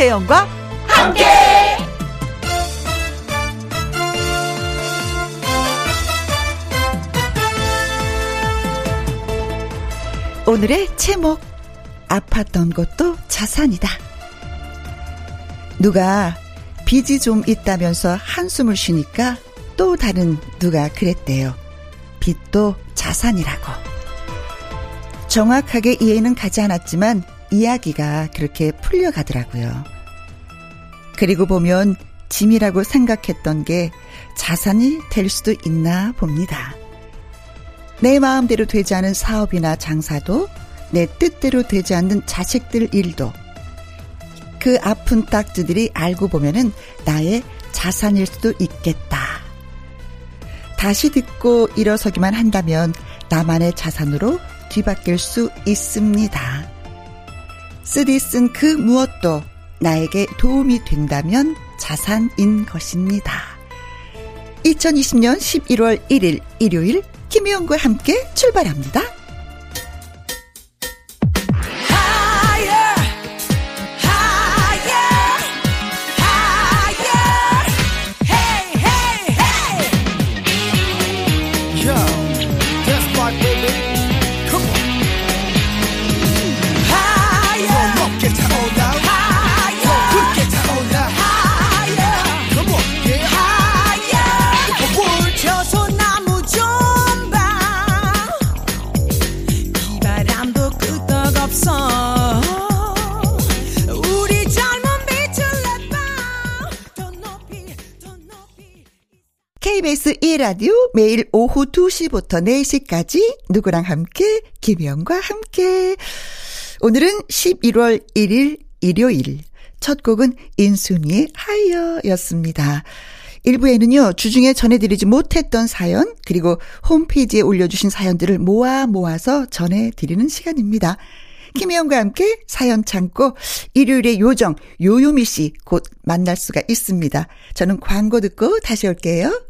김혜영과 함께. 오늘의 제목 아팠던 것도 자산이다. 누가 빚이 좀 있다면서 한숨을 쉬니까 또 다른 누가 그랬대요. 빚도 자산이라고. 정확하게 이해는 가지 않았지만 이야기가 그렇게 풀려가더라고요. 그리고 보면 짐이라고 생각했던 게 자산이 될 수도 있나 봅니다. 내 마음대로 되지 않은 사업이나 장사도 내 뜻대로 되지 않는 자식들 일도 그 아픈 딱지들이 알고 보면은 나의 자산일 수도 있겠다. 다시 듣고 일어서기만 한다면 나만의 자산으로 뒤바뀔 수 있습니다. 쓰디 쓴 그 무엇도 나에게 도움이 된다면 자산인 것입니다. 2020년 11월 1일 일요일 김희영과 함께 출발합니다. KBS 1라디오 매일 오후 2시부터 4시까지 누구랑 함께 김혜영과 함께 오늘은 11월 1일 일요일 첫 곡은 인순이의 하이어였습니다. 1부에는요, 주중에 전해드리지 못했던 사연, 그리고 홈페이지에 올려주신 사연들을 모아 모아서 전해드리는 시간입니다. 김혜영과 함께 사연 참고 일요일의 요정, 요요미 씨 곧 만날 수가 있습니다. 저는 광고 듣고 다시 올게요.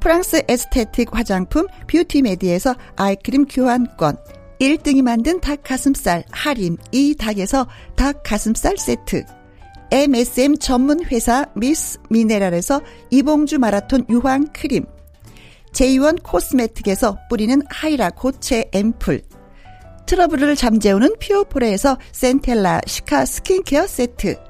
프랑스 에스테틱 화장품 뷰티메디에서 아이크림 교환권 1등이 만든 닭가슴살 하림 이 닭에서 닭가슴살 세트 MSM 전문 회사 미스 미네랄에서 이봉주 마라톤 유황 크림 제2원 코스메틱에서 뿌리는 히알루 고체 앰플 트러블을 잠재우는 피오포레에서 센텔라 시카 스킨케어 세트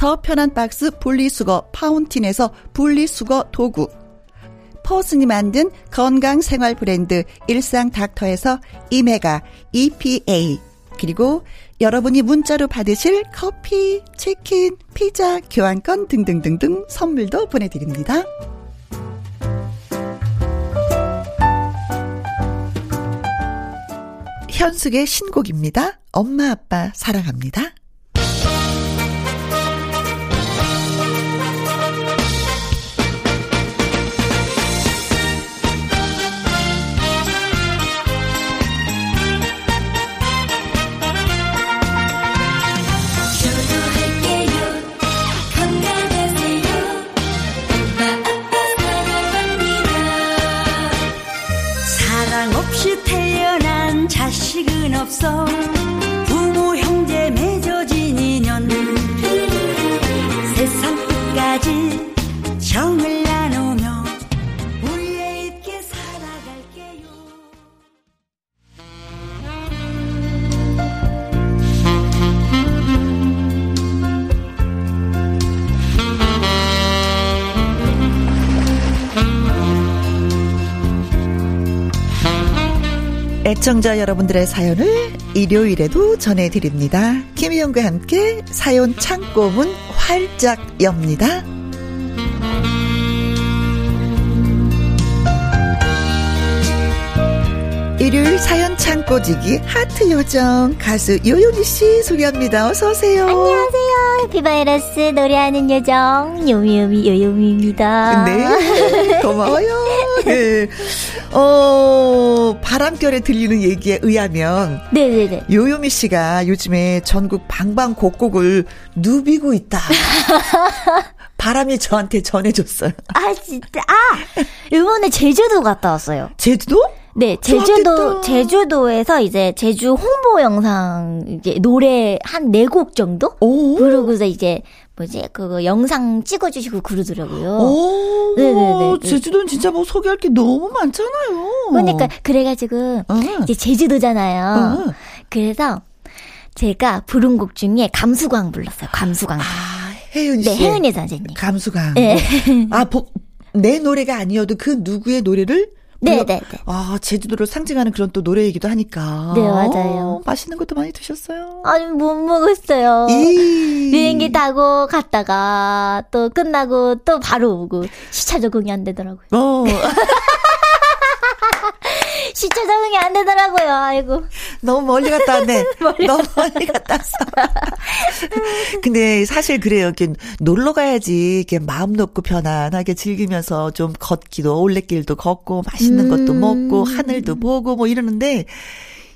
더 편한 박스 분리수거 파운틴에서 분리수거 도구 퍼슨이 만든 건강생활 브랜드 일상닥터에서 이메가 EPA 그리고 여러분이 문자로 받으실 커피, 치킨, 피자, 교환권 등등등등 선물도 보내드립니다. 현숙의 신곡입니다. 엄마 아빠 사랑합니다. 없 애청자 여러분들의 사연을 일요일에도 전해드립니다. 김희영과 함께 사연 창고문 활짝 엽니다. 일요일 사연 창고지기 하트 요정 가수 요요미 씨 소개합니다. 어서 오세요. 안녕하세요. 해피바이러스 노래하는 요정 요미요미 요요미입니다. 네, 고마워요. 네. 어, 바람결에 들리는 얘기에 의하면 네네네. 요요미 씨가 요즘에 전국 방방곡곡을 누비고 있다. 바람이 저한테 전해줬어요. 아 진짜 아 이번에 제주도 갔다 왔어요. 제주도? 네, 제주도 좋았겠다. 제주도에서 이제 제주 홍보 영상 이제 노래 한 네 곡 정도 오. 부르고서 이제 뭐지 그거 영상 찍어주시고 그러더라고요. 오, 네네네. 제주도는 진짜 뭐 소개할 게 너무 많잖아요. 그러니까 그래가지고 어. 이제 제주도잖아요. 어. 그래서 제가 부른 곡 중에 감수광 불렀어요. 감수광. 아, 혜윤 씨. 네, 혜은이 선생님. 감수가. 네. 아, 보, 내 노래가 아니어도 그 누구의 노래를 네, 네, 네. 아, 제주도를 상징하는 그런 또 노래이기도 하니까. 네, 맞아요. 어, 맛있는 것도 많이 드셨어요. 아니 못 먹었어요. 이. 비행기 타고 갔다가 또 끝나고 또 바로 오고 시차 적응이 안 되더라고요. 어, 시차 적응이 안 되더라고요. 아이고. 너무 멀리 갔다 왔네. 너무 멀리 갔다 왔어. 근데 사실 그래요. 이렇게 놀러 가야지 이렇게 마음 놓고 편안하게 즐기면서 좀 걷기도 올레길도 걷고 맛있는 것도 음. 먹고 하늘도 보고 뭐 이러는데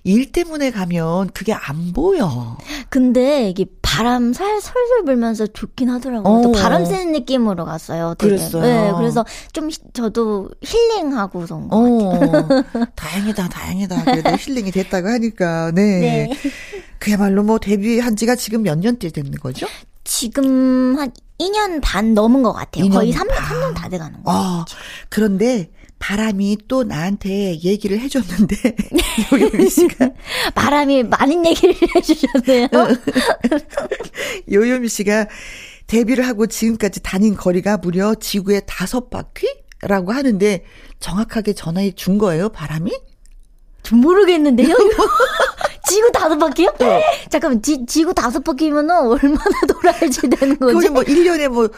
일 때문에 가면 그게 안 보여. 근데 이게 바람 살 솔솔 불면서 좋긴 하더라고요. 또 어. 바람 쐬는 느낌으로 갔어요. 되게. 그랬어요. 네, 그래서 좀 히- 저도 힐링하고서 온것 같아요. 어, 다행이다, 다행이다. 그래도 힐링이 됐다고 하니까, 네. 네. 그야말로 뭐 데뷔한 지가 지금 몇 년째 됐는 거죠? 지금 한 2년 반 넘은 것 같아요. 2년 거의 3년, 반. 3년 다 돼가는 거. 같아요. 어, 그런데 바람이 또 나한테 얘기를 해줬는데, 요요미 씨가, 바람이 많은 얘기를 해주셨네요. 요요미 씨가 데뷔를 하고 지금까지 다닌 거리가 무려 지구의 다섯 바퀴라고 하는데, 정확하게 전화해 준 거예요, 바람이? 좀 모르겠는데요? 지구 다섯 바퀴요? 잠깐만, 지, 지구 다섯 바퀴면은 얼마나 돌아야지 되는 거지? 거의 뭐 1년에 뭐,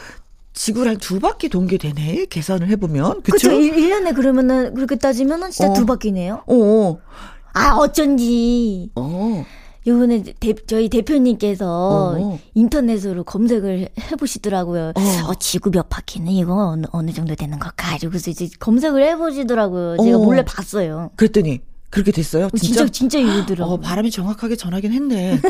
지구를 한 두 바퀴 돈게 되네, 계산을 해보면. 그쵸, 그쵸? 1, 년에 그러면은, 그렇게 따지면은 진짜 어. 두 바퀴네요? 어, 아, 어쩐지. 어. 요번에 대, 저희 대표님께서 어. 인터넷으로 검색을 해- 해보시더라고요. 어. 어, 지구 몇 바퀴는 이거 어느, 어느 정도 되는 걸까? 그래서 이제 검색을 해보시더라고요. 제가 어. 몰래 봤어요. 그랬더니, 그렇게 됐어요? 어, 진짜, 진짜 이러더라고요. 어, 바람이 정확하게 전하긴 했네.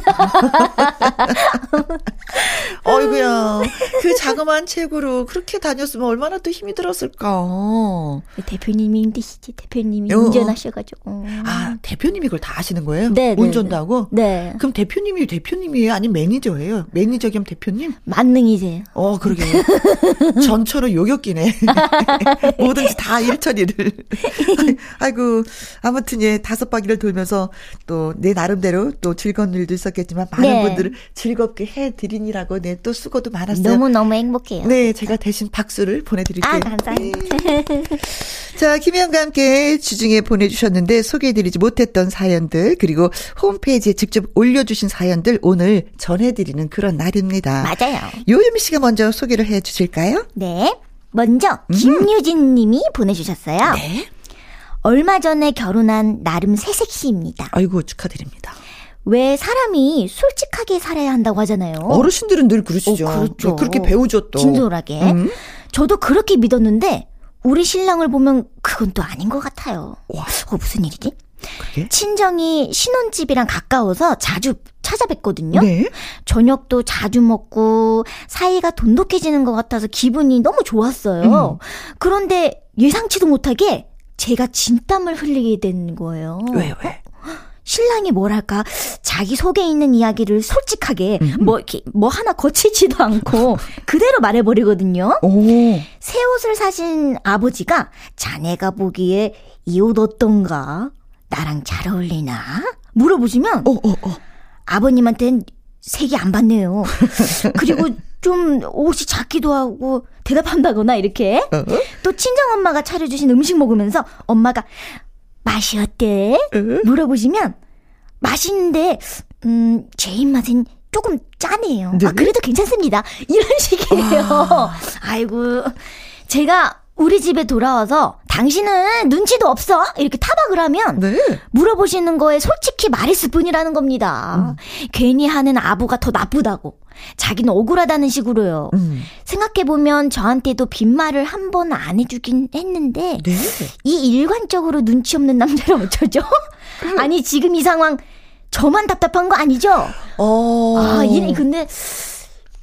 어이구야. 그 자그마한 책으로 그렇게 다녔으면 얼마나 또 힘이 들었을까. 대표님이 힘드시지, 대표님이 어. 운전하셔가지고. 아, 대표님이 그걸 다 하시는 거예요? 네, 네, 운전도 네. 하고? 네. 그럼 대표님이 대표님이에요? 아니면 매니저예요? 매니저 겸 대표님? 만능이세요. 어, 그러게. 전처럼 요격기네. 뭐든지 다 일처리를. 아이고, 아무튼 예, 다섯 바퀴를 돌면서 또 내 나름대로 또 즐거운 일도 있었겠지만 많은 네. 분들을 즐겁게 해드리니라고 네, 또 수고도 많았어요. 너무너무 행복해요. 네, 제가 대신 박수를 보내드릴게요. 아, 감사합니다. 자, 김혜영과 함께 주중에 보내주셨는데 소개해드리지 못했던 사연들 그리고 홈페이지에 직접 올려주신 사연들 오늘 전해드리는 그런 날입니다. 맞아요. 요유미 씨가 먼저 소개를 해주실까요? 네. 먼저, 김유진 님이 보내주셨어요. 음. 네. 얼마 전에 결혼한 나름 새색시입니다. 아이고 축하드립니다. 왜 사람이 솔직하게 살아야 한다고 하잖아요. 어르신들은 늘 그러시죠. 어, 그렇죠. 그렇게 배우죠 또. 진솔하게. 음. 저도 그렇게 믿었는데, 우리 신랑을 보면 그건 또 아닌 것 같아요. 와. 어, 무슨 일이지? 그게? 친정이 신혼집이랑 가까워서 자주 찾아뵙거든요. 네. 저녁도 자주 먹고 사이가 돈독해지는 것 같아서 기분이 너무 좋았어요. 그런데 예상치도 못하게 제가 진땀을 흘리게 된 거예요. 왜 왜? 신랑이 뭐랄까 자기 속에 있는 이야기를 솔직하게 음. 뭐 이렇게 뭐 하나 거치지도 않고 그대로 말해버리거든요. 오. 새 옷을 사신 아버지가 자네가 보기에 이 옷 어떤가? 나랑 잘 어울리나? 물어보시면 어, 어, 어. 아버님한텐 색이 안 받네요. 그리고 좀 옷이 작기도 하고 대답한다거나 이렇게 어? 또 친정 엄마가 차려주신 음식 먹으면서 엄마가 맛이 어때? 응? 물어보시면 맛있는데 음, 제 입맛엔 조금 짜네요. 네. 아, 그래도 괜찮습니다. 이런 식이에요. 아이고. 제가 우리 집에 돌아와서 당신은 눈치도 없어? 이렇게 타박을 하면 네. 물어보시는 거에 솔직히 말했을 뿐이라는 겁니다. 괜히 하는 아부가 더 나쁘다고. 자기는 억울하다는 식으로요. 음. 생각해 보면 저한테도 빈말을 한 번 안 해주긴 했는데 네. 이 일관적으로 눈치 없는 남자를 어쩌죠? 아니 지금 이 상황 저만 답답한 거 아니죠? 어. 아, 이 근데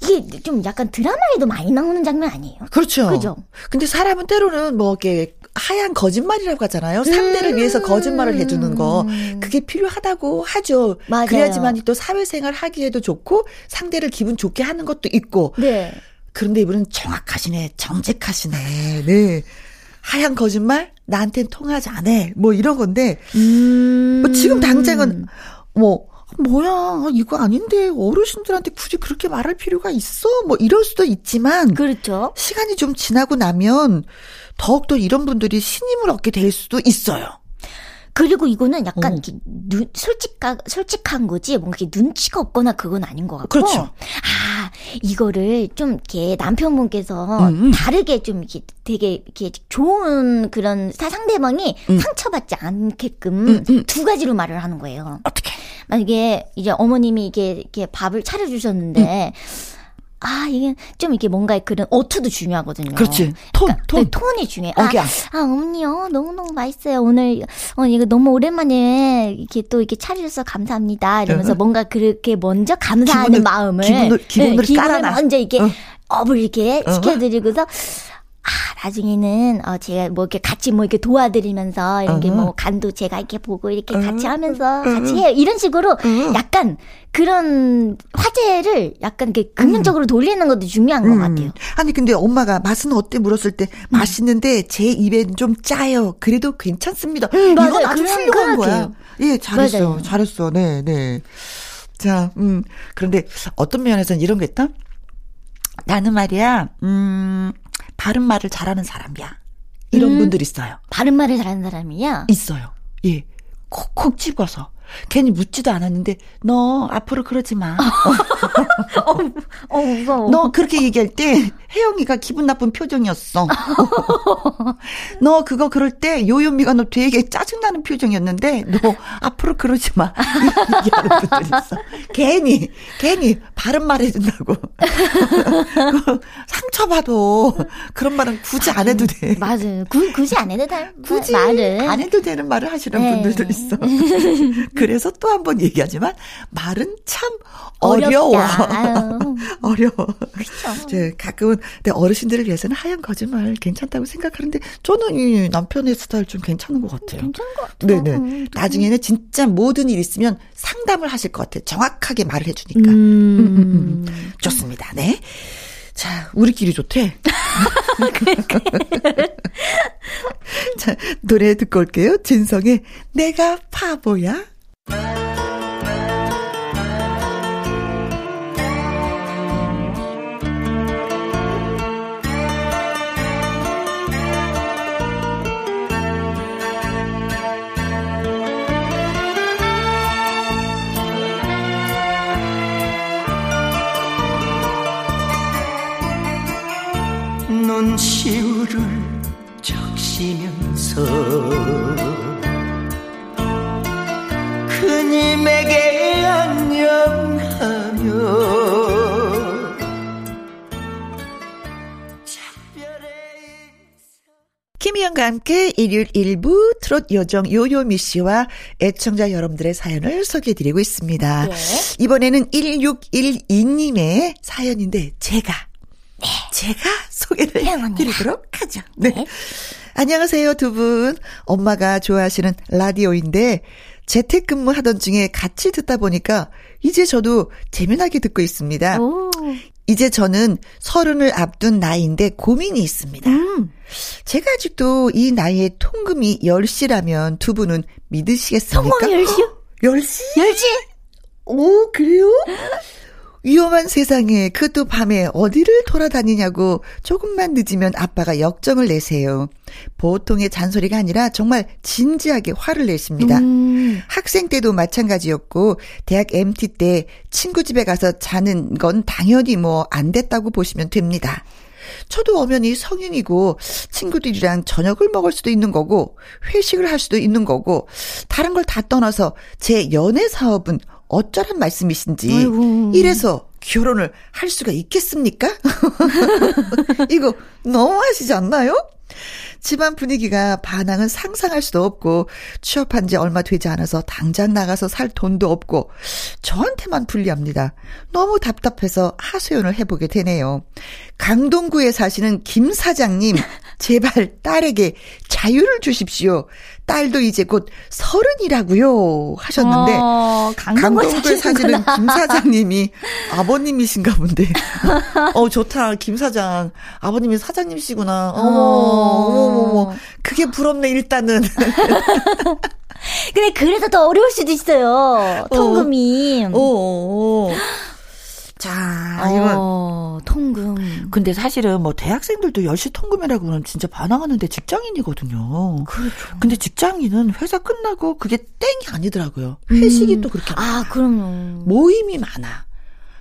이게 좀 약간 드라마에도 많이 나오는 장면 아니에요? 그렇죠. 그죠? 근데 사람은 때로는 뭐 이렇게 하얀 거짓말이라고 하잖아요. 상대를 음. 위해서 거짓말을 해주는 거. 그게 필요하다고 하죠. 맞아요. 그래야지만 또 사회생활 하기에도 좋고 상대를 기분 좋게 하는 것도 있고. 네. 그런데 이분은 정확하시네. 정직하시네. 네. 하얀 거짓말? 나한텐 통하지 않아. 뭐 이런 건데. 음. 뭐 지금 당장은 뭐 뭐야 이거 아닌데 어르신들한테 굳이 그렇게 말할 필요가 있어 뭐 이럴 수도 있지만 그렇죠. 시간이 좀 지나고 나면 더욱더 이런 분들이 신임을 얻게 될 수도 있어요. 그리고 이거는 약간 어. 이렇게 눈, 솔직한, 솔직한 거지, 뭔가 이렇게 눈치가 없거나 그건 아닌 것 같고. 그렇죠. 아, 이거를 좀 이렇게 남편분께서 음, 음. 다르게 좀 이렇게 되게 이렇게 좋은 그런 사- 상대방이 상처받지 않게끔 음, 음. 두 가지로 말을 하는 거예요. 어떻게? 만약에 이제 어머님이 이게 이렇게 밥을 차려주셨는데, 아, 이게 좀 이렇게 뭔가 그런 어투도 중요하거든요. 그렇지. 톤, 그러니까 톤. 네, 톤이 중요해. 아, 아, 어머니요. 너무너무 맛있어요. 오늘, 어, 이거 너무 오랜만에 이렇게 또 이렇게 차려주셔서 감사합니다. 이러면서 응. 뭔가 그렇게 먼저 감사하는 기분을- 마음을. 기분을- 기분을 네, 기분을 깔아놔. 먼저 이렇게 응. 업을 이렇게 응. 시켜드리고서 아, 나중에는, 어, 제가 뭐 이렇게 같이 뭐 이렇게 도와드리면서, 이렇게 응. 뭐 간도 제가 이렇게 보고 이렇게 같이 응. 하면서 응. 같이 해요. 이런 식으로 응. 약간 그런 화제를 약간 이렇게 긍정적으로 돌리는 것도 중요한 것 같아요. 음. 아니 근데 엄마가 맛은 어때 물었을 때 맛있는데 제 입엔 좀 짜요. 그래도 괜찮습니다. 음, 맞아요. 이건 아주 훌륭한 거야. 예, 잘했어. 맞아요. 잘했어. 네, 네. 자, 음. 그런데 어떤 면에서는 이런 게 있다. 나는 말이야. 음. 바른 말을 잘하는 사람이야. 이런 음. 분들 있어요. 바른 말을 잘하는 사람이야. 있어요. 예. 콕콕 집어서. 괜히 묻지도 않았는데 너 앞으로 그러지 마. 어, 무서워. 너 그렇게 얘기할 때 혜영이가 기분 나쁜 표정이었어. 너 그거 그럴 때 요요미가 너 되게 짜증나는 표정이었는데 너 앞으로 그러지 마. 얘기하는 분들 있어. 괜히 괜히 바른 말 해준다고. 상처받아. 그런 말은 굳이 안 해도 돼. 맞아요. 구, 굳이 안 해도 돼. 굳이 말을. 안 해도 되는 말을 하시는 네. 분들도 있어. 그래서 또 한 번 얘기하지만 말은 참 어려워. 어려워. 그쵸. 제 가끔은 내 어르신들을 위해서는 하얀 거짓말 괜찮다고 생각하는데 저는 이 남편의 스타일 좀 괜찮은 것 같아요. 괜찮은 것 같아요. 네네. 음, 나중에는 진짜 모든 일 있으면 상담을 하실 것 같아요. 정확하게 말을 해주니까. 음. 좋습니다. 네. 자, 우리끼리 좋대. 자, 노래 듣고 올게요. 진성의 내가 바보야. 눈시울을 적시면서 그님에게 안녕하며 김희영과 함께 일요일 일부 트롯 요정 요요미 씨와 애청자 여러분들의 사연을 소개해드리고 있습니다. 네. 이번에는 1612님의 사연인데 제가 제가 소개를 혜영 해드리도록 하죠. 네. 안녕하세요 두 분. 엄마가 좋아하시는 라디오인데 재택근무 하던 중에 같이 듣다 보니까 이제 저도 재미나게 듣고 있습니다. 오. 이제 저는 서른을 앞둔 나이인데 고민이 있습니다. 음. 제가 아직도 이 나이에 통금이 10시라면 두 분은 믿으시겠습니까? 통금이 10시요? 10시? 10시? 오, 그래요? 위험한 세상에 그것도 밤에 어디를 돌아다니냐고 조금만 늦으면 아빠가 역정을 내세요. 보통의 잔소리가 아니라 정말 진지하게 화를 내십니다. 음. 학생 때도 마찬가지였고 대학 MT 때 친구 집에 가서 자는 건 당연히 뭐 안 됐다고 보시면 됩니다. 저도 엄연히 성인이고 친구들이랑 저녁을 먹을 수도 있는 거고 회식을 할 수도 있는 거고 다른 걸 다 떠나서 제 연애 사업은 어쩌란 말씀이신지 아이고. 이래서 결혼을 할 수가 있겠습니까? 이거 너무하시지 않나요? 집안 분위기가 반항은 상상할 수도 없고 취업한 지 얼마 되지 않아서 당장 나가서 살 돈도 없고 저한테만 불리합니다. 너무 답답해서 하소연을 해보게 되네요. 강동구에 사시는 김 사장님 제발 딸에게 자유를 주십시오. 딸도 이제 곧 서른이라고요 하셨는데 어, 강동구에 사시는. 김 사장님이 아버님이신가 본데. 어, 좋다. 김 사장. 아버님이 사장님이시구나. 어머, 어머, 어머. 그게 부럽네, 일단은. 근데 그래서 더 어려울 수도 있어요. 통금이. 어, 어. 자, 이건. 어, 통금. 근데 사실은 뭐 대학생들도 10시 통금이라고 하면 진짜 반항하는데 직장인이거든요. 그렇죠. 근데 직장인은 회사 끝나고 그게 땡이 아니더라고요. 회식이 또 그렇게 아, 그럼요. 모임이 많아.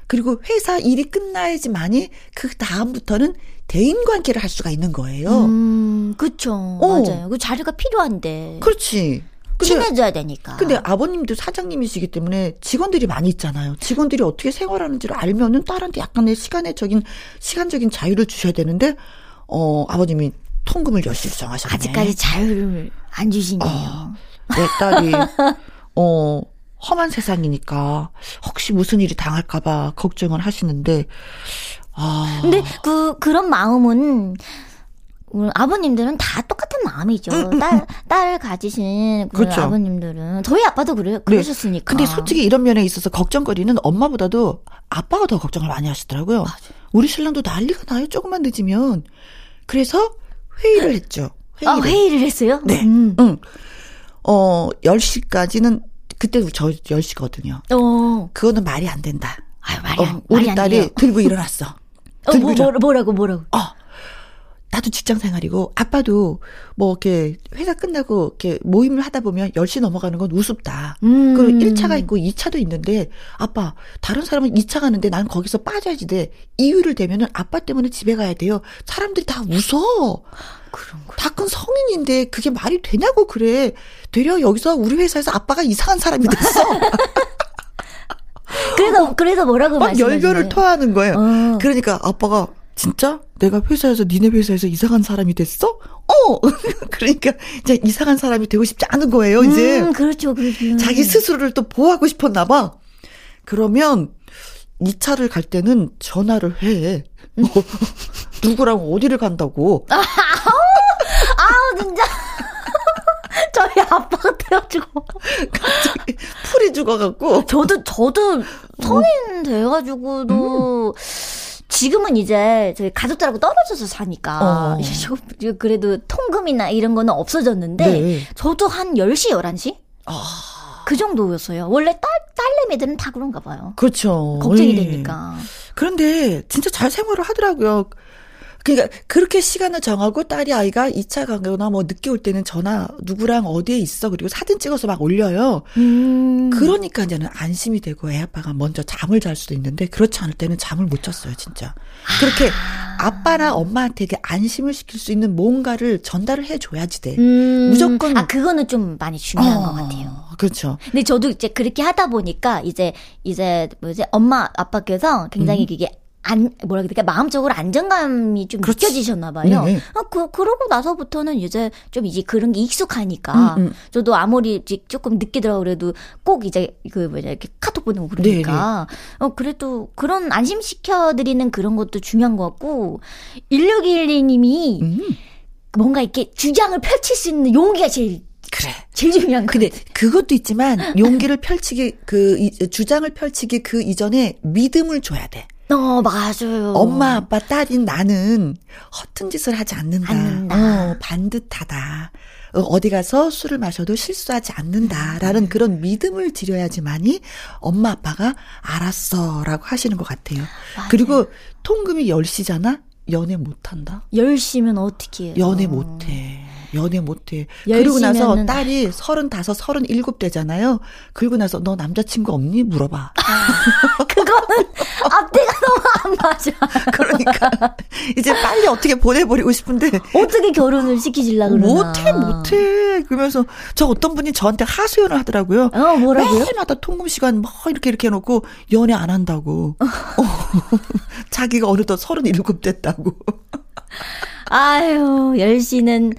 그리고 회사 일이 끝나야지만이 그 다음부터는 대인 관계를 할 수가 있는 거예요. 음, 그쵸. 어. 맞아요. 그 자리가 필요한데. 그렇지. 친해져야 되니까. 근데 아버님도 사장님이시기 때문에 직원들이 많이 있잖아요. 직원들이 어떻게 생활하는지를 알면은 딸한테 약간의 시간적인 시간적인 자유를 주셔야 되는데 어 아버님이 통금을 열심히 정하셨네. 아직까지 자유를 안 주시네요. 어. 내 딸이 어 험한 세상이니까 혹시 무슨 일이 당할까봐 걱정을 하시는데 아 근데 그 그런 마음은 우리 아버님들은 다 똑같은 마음이죠. 딸, 딸 가지신 그 음, 그렇죠. 아버님들은 저희 아빠도 그래 그러셨으니까. 근데 솔직히 이런 면에 있어서 걱정거리는 엄마보다도 아빠가 더 걱정을 많이 하시더라고요. 우리 신랑도 난리가 나요. 조금만 늦으면. 그래서 회의를 했죠. 아, 회의를 했어요? 네. 음. 응. 어, 10시까지는 그때 저 10시거든요. 어. 그거는 말이 안 된다. 아유, 말이 안, 어, 우리 말이 안 딸이. 들고 일어났어. 어, 들고 뭐, 일어나. 뭐, 뭐라고, 뭐라고. 어. 나도 직장 생활이고 아빠도 뭐 이렇게 회사 끝나고 이렇게 모임을 하다 보면 10시 넘어가는 건 우습다. 음. 그리고 1차가 있고 2차도 있는데 아빠 다른 사람은 2차 가는데 난 거기서 빠져야지 돼. 이유를 대면은 아빠 때문에 집에 가야 돼요. 사람들이 다 웃어. 그런 거. 다 큰 성인인데 그게 말이 되냐고 그래. 되려 여기서 우리 회사에서 아빠가 이상한 사람이 됐어. 그래서, 그래서 뭐라고 막? 열변을 토하는 거예요. 어. 그러니까 아빠가 진짜 내가 회사에서 니네 회사에서 이상한 사람이 됐어? 어. 그러니까 이제 이상한 사람이 되고 싶지 않은 거예요. 이제 음, 그렇죠, 그렇죠. 자기 스스로를 또 보호하고 싶었나 봐. 그러면 2차를 갈 때는 전화를 해. 어, 누구랑 어디를 간다고. 아, 진짜. 저희 아빠 같아가지고. 풀이 죽어갖고. 저도, 저도 성인 돼가지고도, 지금은 이제 저희 가족들하고 떨어져서 사니까, 어. 그래도 통금이나 이런 거는 없어졌는데, 네. 저도 한 10시, 11시? 아, 그 정도였어요. 원래 딸, 딸내미들은 다 그런가 봐요. 그렇죠. 걱정이 예. 되니까. 그런데 진짜 잘 생활을 하더라고요. 그러니까 그렇게 시간을 정하고 딸이 아이가 2차 가거나 뭐 늦게 올 때는 전화 누구랑 어디에 있어 그리고 사진 찍어서 막 올려요. 음. 그러니까 이제는 안심이 되고 애 아빠가 먼저 잠을 잘 수도 있는데 그렇지 않을 때는 잠을 못 잤어요, 진짜. 그렇게 아빠나 엄마한테 이게 안심을 시킬 수 있는 뭔가를 전달을 해 줘야지 돼. 음. 무조건- 아, 그거는 좀 많이 중요한 어, 것 같아요. 그렇죠. 근데 저도 이제 그렇게 하다 보니까 이제 이제 뭐지 엄마 아빠께서 굉장히 그게 안 뭐라 그럴까 마음적으로 안정감이 좀 음. 그렇지. 느껴지셨나 봐요. 네. 아, 그 그러고 나서부터는 이제 좀 이제 그런 게 익숙하니까 음, 음. 저도 아무리 조금 늦게 들어 그래도 꼭 이제 그 뭐냐 이렇게 카톡 보내고 그러니까 네, 어 그래도 그런 안심시켜 드리는 그런 것도 중요한 것 같고 1612님이 음, 뭔가 이렇게 주장을 펼칠 수 있는 용기가 제일 그래. 제일 중요한 거. 근데 그것도 있지만 용기를 펼치기 그 이- 주장을 펼치기 그 이전에 믿음을 줘야 돼. 어, 맞아요. 엄마, 아빠, 딸인 나는 허튼 짓을 하지 않는다. 않는다. 어, 반듯하다. 어, 어디 가서 술을 마셔도 실수하지 않는다라는 그런 믿음을 드려야지만이 엄마 아빠가 알았어라고 하시는 것 같아요. 그리고 통금이 10시잖아? 연애 못한다? 10시면 어떻게 해요? 연애 못해. 연애 못해. 그러고 나서 딸이 서른다섯, 서른일곱 되잖아요. 그러고 나서 너 남자친구 없니? 물어봐. 그거는 앞뒤가 너무 안 맞아. 그러니까 이제 빨리 어떻게 보내버리고 싶은데 어떻게 결혼을 시키질라 그러나. 못해 못해 그러면서 저 어떤 분이 저한테 하소연을 하더라고요. 어, 뭐라고요? 매일마다 통금 시간 뭐 이렇게 이렇게 해놓고 연애 안 한다고. 어. 자기가 어느덧 서른일곱 됐다고. 아유, 10시는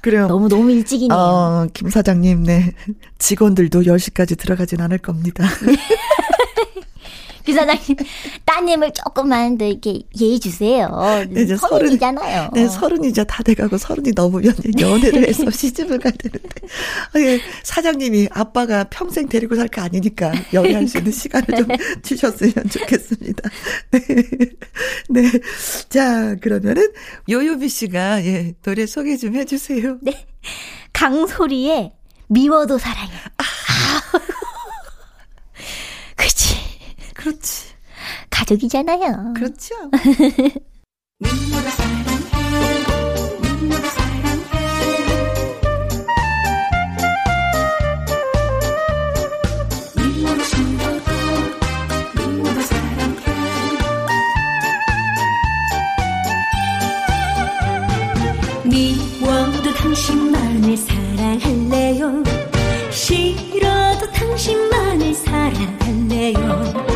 그래요. 너무 너무 일찍이네요. 어, 김 사장님, 네. 직원들도 10시까지 들어가진 않을 겁니다. 그 사장님, 따님을 조금만 더 이렇게 예의 주세요. 네, 이제 서른- 서른이잖아요. 네, 서른이 이제 다 돼가고 서른이 넘으면 연애를 해서 시집을 가야 되는데. 아, 예, 사장님이 아빠가 평생 데리고 살거 아니니까 연애할 수 있는 시간을 좀 주셨으면 좋겠습니다. 네. 네. 자, 그러면은 요요비 씨가 예, 노래 소개 좀 해주세요. 네. 강소리의 미워도 사랑해. 아. 그치. 그렇지. 가족이잖아요. 그렇죠. 미워도 당신만을 사랑할래요 싫어도 당신만을 사랑할래요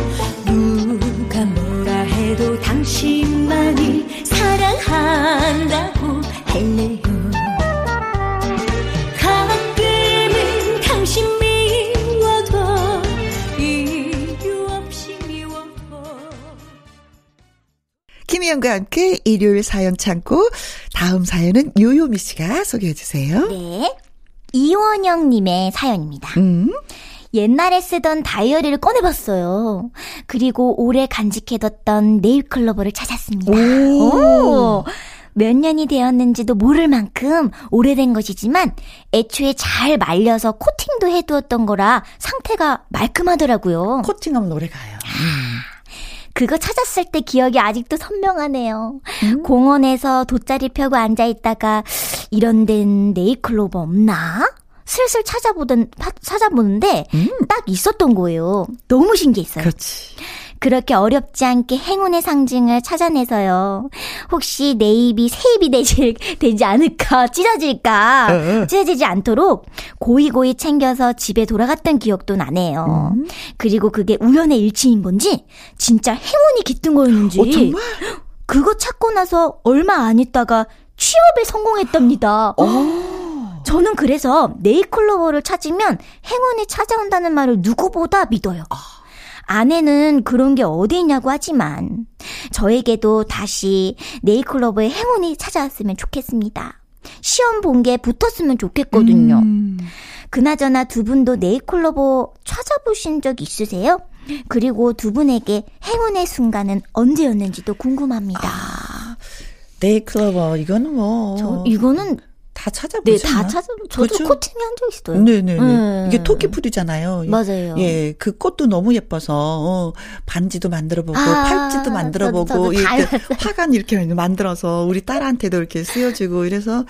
김희영과 함께 일요일 사연 창고. 다음 사연은 요요미 씨가 소개해 주세요. 네. 이원영 님의 사연입니다. 음. 옛날에 쓰던 다이어리를 꺼내봤어요. 그리고 오래 간직해뒀던 네일클로버를 찾았습니다. 오. 몇 년이 되었는지도 모를 만큼 오래된 것이지만 애초에 잘 말려서 코팅도 해두었던 거라 상태가 말끔하더라고요. 코팅하면 노래 가요. 그거 찾았을 때 기억이 아직도 선명하네요. 공원에서 돗자리 펴고 앉아 있다가 이런 데는 네일클로버 없나? 슬슬 찾아보던, 파- 찾아보는데 딱 있었던 거예요. 너무 신기했어요. 그렇지. 그렇게 어렵지 않게 행운의 상징을 찾아내서요. 혹시 내 입이 새 입이 되지, 되지 않을까, 찢어질까, 어, 어. 찢어지지 않도록 고이고이 챙겨서 집에 돌아갔던 기억도 나네요. 음. 그리고 그게 우연의 일치인 건지, 진짜 행운이 깃든 거였는지, 어, 정말? 그거 찾고 나서 얼마 안 있다가 취업에 성공했답니다. 어. 저는 그래서 네이클로버를 찾으면 행운이 찾아온다는 말을 누구보다 믿어요. 아 내는 그런 게 어디 있냐고 하지만 저에게도 다시 네이클로버의 행운이 찾아왔으면 좋겠습니다. 시험 본 게 붙었으면 좋겠거든요. 음. 그나저나 두 분도 네이클로버 찾아보신 적 있으세요? 그리고 두 분에게 행운의 순간은 언제였는지도 궁금합니다. 네이클로버 이거는 뭐. 저 이거는 다 찾아보죠. 네, 다 찾아. 저도 그렇죠? 코팅이 한 적 있어요. 네네네. 음. 이게 토끼풀이잖아요. 맞아요. 예, 그 꽃도 너무 예뻐서 어, 반지도 만들어보고 아, 팔찌도 만들어보고 이렇게. 화관 이렇게 만들어서 우리 딸한테도 이렇게 쓰여주고 이래서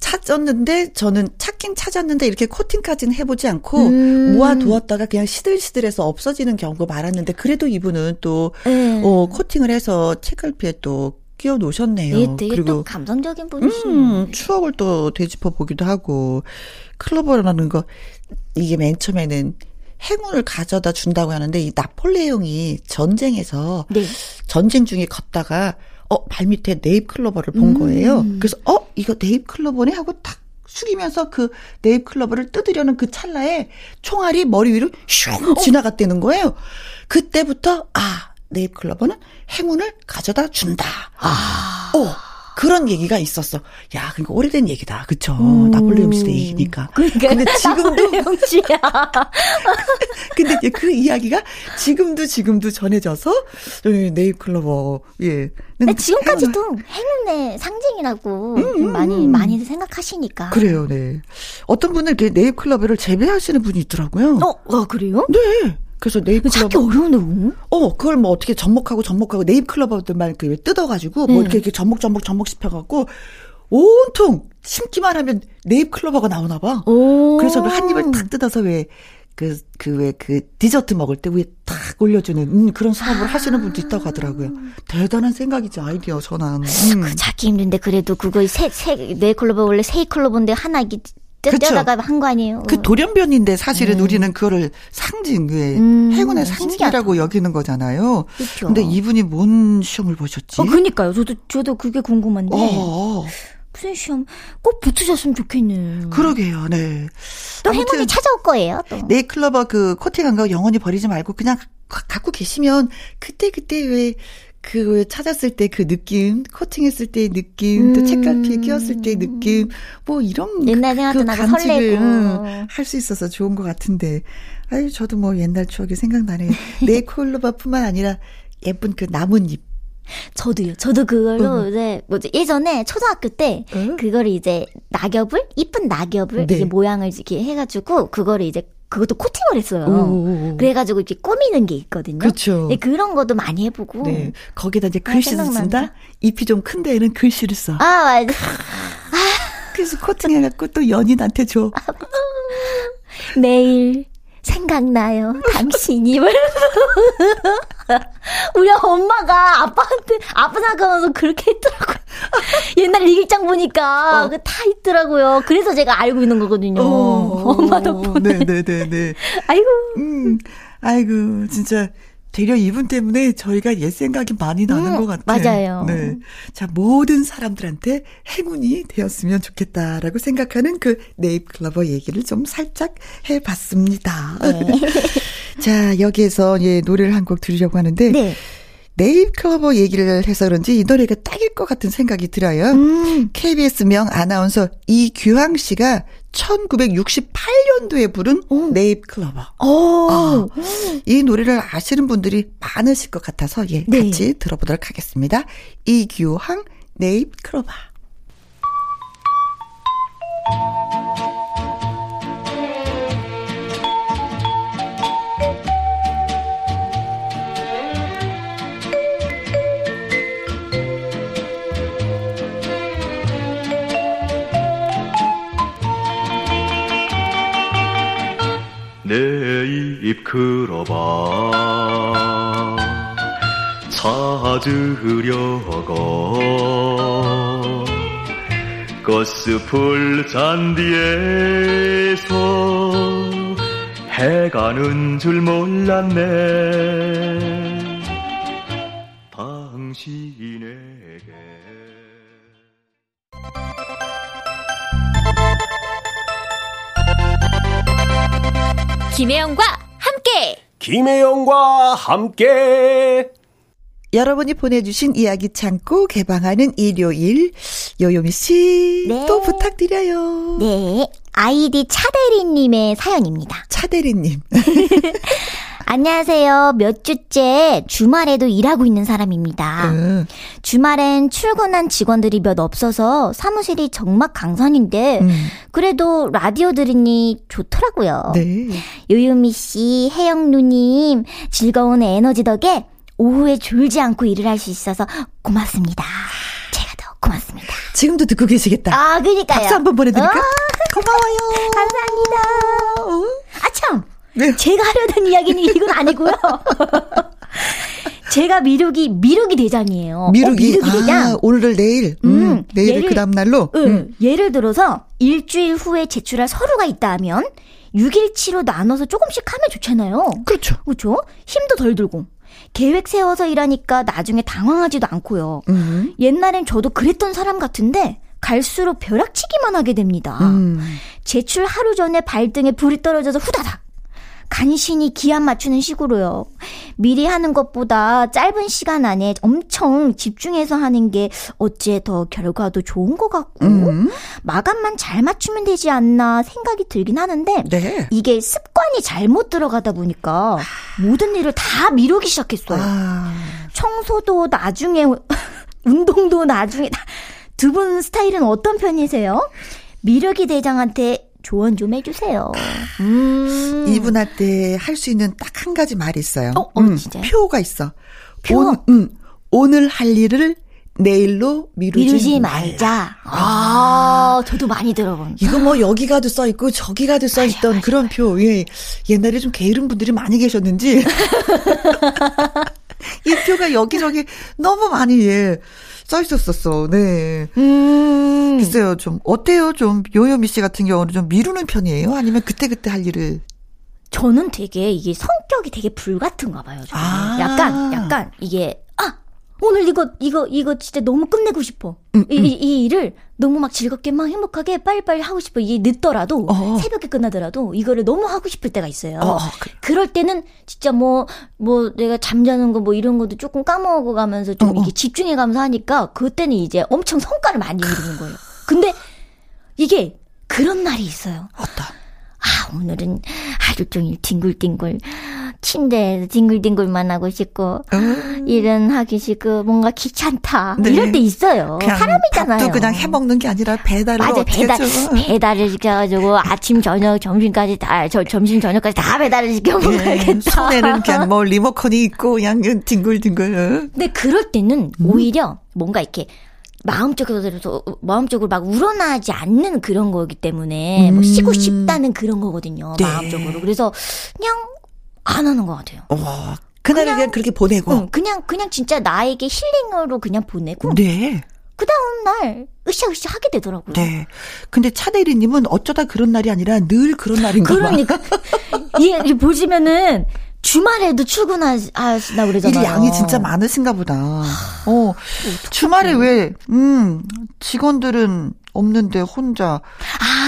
찾았는데 저는 찾긴 찾았는데 이렇게 코팅까지는 해보지 않고 음. 모아두었다가 그냥 시들시들해서 없어지는 경우가 많았는데 그래도 이분은 또 네. 어, 코팅을 해서 책갈피에 또 끼워 놓으셨네요. 예, 되게 또 그리고 감성적인 분이시네. 음, 추억을 또 되짚어 보기도 하고 클로버라는 거 이게 맨 처음에는 행운을 가져다 준다고 하는데 이 나폴레옹이 전쟁에서 네. 전쟁 중에 걷다가 어 발밑에 네잎 클로버를 본 음. 거예요. 그래서 어 이거 네잎 클로버네 하고 탁 숙이면서 그 네잎 클로버를 뜯으려는 그 찰나에 총알이 머리 위로 슉 지나갔다는 거예요. 그때부터 아 네잎 클로버는 행운을 가져다 준다. 아, 어 그런 얘기가 있었어. 야, 그러니까 오래된 얘기다. 그쵸. 음. 나폴레옹 시대 얘기니까. 그러니까 근데 지금도. 근데 그 이야기가 지금도 지금도 전해져서 예, 네잎클로버 예. 근데 지금까지도 행운 의 상징이라고 많이 많이들 생각하시니까. 그래요, 네. 어떤 분은 네잎클로버를 재배하시는 분이 있더라고요. 어, 어 그래요? 네. 그래서 찾기 네잎클로버 어려운데, 어, 그걸 뭐 어떻게 접목하고 접목하고 네잎클로버들만 그 뜯어가지고 뭐 네. 이렇게, 이렇게 접목 접목 접목 씹혀갖고 온통 심기만 하면 네잎 클로버가 나오나 봐. 오. 그래서 그한 입을 탁 뜯어서 왜 그, 그, 왜, 그, 디저트 먹을 때 위에 탁 올려주는, 음, 그런 사업을 하시는 분도 있다고 하더라고요. 대단한 생각이지, 아이디어, 전환. 음. 그 찾기 힘든데 그래도 그거 세, 세, 네 클로버 원래 세 클로버인데 하나 이게 떼다가 한 거 아니에요? 그 돌연변인데 사실은 우리는 그거를 상징, 왜, 음, 행운의 상징이라고 여기는 거잖아요. 그쵸. 근데 이분이 뭔 시험을 보셨지? 어, 그니까요. 저도, 저도 그게 궁금한데. 어, 무슨 시험 꼭 붙으셨으면 좋겠네. 그러게요, 네. 또 행운이 찾아올 거예요, 또. 네이클로버 그 코팅한 거 영원히 버리지 말고 그냥 가- 갖고 계시면 그때 그때 왜, 그, 왜 찾았을 때 그 느낌, 코팅했을 때의 느낌, 또 음. 책갈피에 끼웠을 때의 느낌, 뭐 이런 옛날 생각도 나고 설레고. 할수 있어서 좋은 것 같은데, 아유, 저도 뭐 옛날 추억이 생각나네. 네이클로버뿐만 아니라 예쁜 그 나뭇잎. 저도요. 저도 그걸로 이제 뭐지 예전에 초등학교 때 응. 그거를 이제 낙엽을 이쁜 낙엽을 네. 이게 모양을 이렇게 해가지고 그거를 이제 그것도 코팅을 했어요. 오. 그래가지고 이렇게 꾸미는 게 있거든요. 그쵸. 네, 그런 것도 많이 해보고. 네. 거기다 이제 아, 글씨를. 쓴다? 잎이 좀 큰 데에는 글씨를 써. 아 맞아. 그래서 코팅해갖고 또 연인한테 줘. 매일 생각나요. 당신이. 우리 엄마가 아빠한테 아빠 생각하면서 그렇게 했더라고요. 옛날 일기장 보니까 어. 그다 있더라고요. 그래서 제가 알고 있는 거거든요. 엄마 덕분에. 네네네네. 아이고. 음, 아이고, 진짜. 되려 이분 때문에 저희가 옛 생각이 많이 나는 음, 것 같아요. 맞아요. 네. 자, 모든 사람들한테 행운이 되었으면 좋겠다라고 생각하는 그 네잎클로버 얘기를 좀 살짝 해봤습니다. 네. 자, 여기에서 예, 노래를 한 곡 들으려고 하는데. 네. 네잎클로버 얘기를 해서 그런지 이 노래가 딱일 것 같은 생각이 들어요. 음. KBS 명 아나운서 이규항 씨가 1968년도에 부른 네잎클로버. 오. 아, 이 노래를 아시는 분들이 많으실 것 같아서 예, 네. 같이 들어보도록 하겠습니다. 이규항 네잎클로버. 내입 클로버 찾으려고. 거스풀 잔디에서 해가는 줄 몰랐네 김혜영과 함께 김혜영과 함께 여러분이 보내주신 이야기 창고 개방하는 일요일 요요미 씨 네. 또 부탁드려요. 네. 아이디 차대리님의 사연입니다. 차대리님. 안녕하세요. 몇 주째 주말에도 일하고 있는 사람입니다. 응. 주말엔 출근한 직원들이 몇 없어서 사무실이 정막 강산인데 음. 그래도 라디오 들으니 좋더라고요. 네. 요요미 씨, 혜영 누님 즐거운 에너지 덕에 오후에 졸지 않고 일을 할 수 있어서 고맙습니다. 제가 더 고맙습니다. 지금도 듣고 계시겠다. 아, 그니까요. 박수 한번 보내드릴까? 아, 고마워요. 감사합니다. 어? 아, 참! 네. 제가 하려던 이야기는 이건 아니고요. 제가 미루기, 미루기 대장이에요. 어, 미루기 대장. 아, 오늘을 내일. 음, 음, 내일을 예를- 그 다음 날로. 응, 음. 예를 들어서 일주일 후에 제출할 서류가 있다 하면 6일치로 나눠서 조금씩 하면 좋잖아요. 그렇죠. 그렇죠? 힘도 덜 들고. 계획 세워서 일하니까 나중에 당황하지도 않고요. 음. 옛날엔 저도 그랬던 사람 같은데 갈수록 벼락치기만 하게 됩니다. 음. 제출 하루 전에 발등에 불이 떨어져서 후다닥. 간신히 기한 맞추는 식으로요. 미리 하는 것보다 짧은 시간 안에 엄청 집중해서 하는 게 어째 더 결과도 좋은 것 같고 음. 마감만 잘 맞추면 되지 않나 생각이 들긴 하는데 네. 이게 습관이 잘못 들어가다 보니까 모든 일을 다 미루기 시작했어요. 아, 청소도 나중에 운동도 나중에 두 분 스타일은 어떤 편이세요? 미르기 대장한테 조언 좀 해주세요. 음. 이분한테 할 수 있는 딱 한 가지 말이 있어요. 어, 어, 진짜요? 표가 있어. 표? 온, 음, 오늘 할 일을 내일로 미루지, 미루지 말자. 말자. 아, 저도 많이 들어본. 이거 뭐 여기 가도 써 있고 저기 가도 써 있던 그런 표. 예. 옛날에 좀 게으른 분들이 많이 계셨는지 이 표가 여기저기 너무 많이 예. 써 있었었어. 네. 음. 글쎄요. 좀 어때요? 좀 요요미 씨 같은 경우는 좀 미루는 편이에요? 아니면 그때 그때 할 일을 저는 되게 이게 성격이 되게 불 같은가 봐요. 저는. 아. 약간 약간 이게 아 오늘 이거 이거 이거 진짜 너무 끝내고 싶어. 음, 이, 이, 이 일을 너무 막 즐겁게 막 행복하게 빨리빨리 하고 싶어. 이게 늦더라도 어. 새벽에 끝나더라도 이거를 너무 하고 싶을 때가 있어요. 어, 어, 그- 그럴 때는 진짜 뭐뭐 내가 잠자는 거 뭐 이런 것도 조금 까먹어 가면서 좀 어, 어. 이렇게 집중해 가면서 하니까 그때는 이제 엄청 성과를 많이 이루는 거예요. 근데 이게 그런 날이 있어요. 어떠? 아, 오늘은 하루 종일 뒹굴뒹굴 침대에서 뒹굴뒹굴만 하고 싶고 일은 하기 싫고 뭔가 귀찮다 네. 이럴 때 있어요. 사람이잖아요. 밥도 그냥 해 먹는 게 아니라 배달을 맞아 배달 해줘? 배달을 시켜가지고 아침 저녁 점심까지 다 저, 점심 저녁까지 다 배달을 시켜 예, 먹어야겠다. 손에는 그냥 뭐 리모컨이 있고 그냥 뒹굴뒹굴. 근데 그럴 때는 음. 오히려 뭔가 이렇게 마음적으로 마음적으로 막 우러나지 않는 그런 거기 때문에 뭐 쉬고 싶다는 그런 거거든요. 음. 네. 마음적으로 그래서 그냥 안 하는 것 같아요. 어, 그날을 그냥, 그렇게 보내고. 응, 그냥 그냥 진짜 나에게 힐링으로 그냥 보내고 네, 그 다음 날 으쌰으쌰 하게 되더라고요. 네. 근데 차대리님은 어쩌다 그런 날이 아니라 늘 그런 날인가 봐. 그러니까 이, 이 보시면은 주말에도 출근하시나 일 그러잖아요. 양이 진짜 많으신가 보다. 어, 주말에 왜, 음, 직원들은 없는데 혼자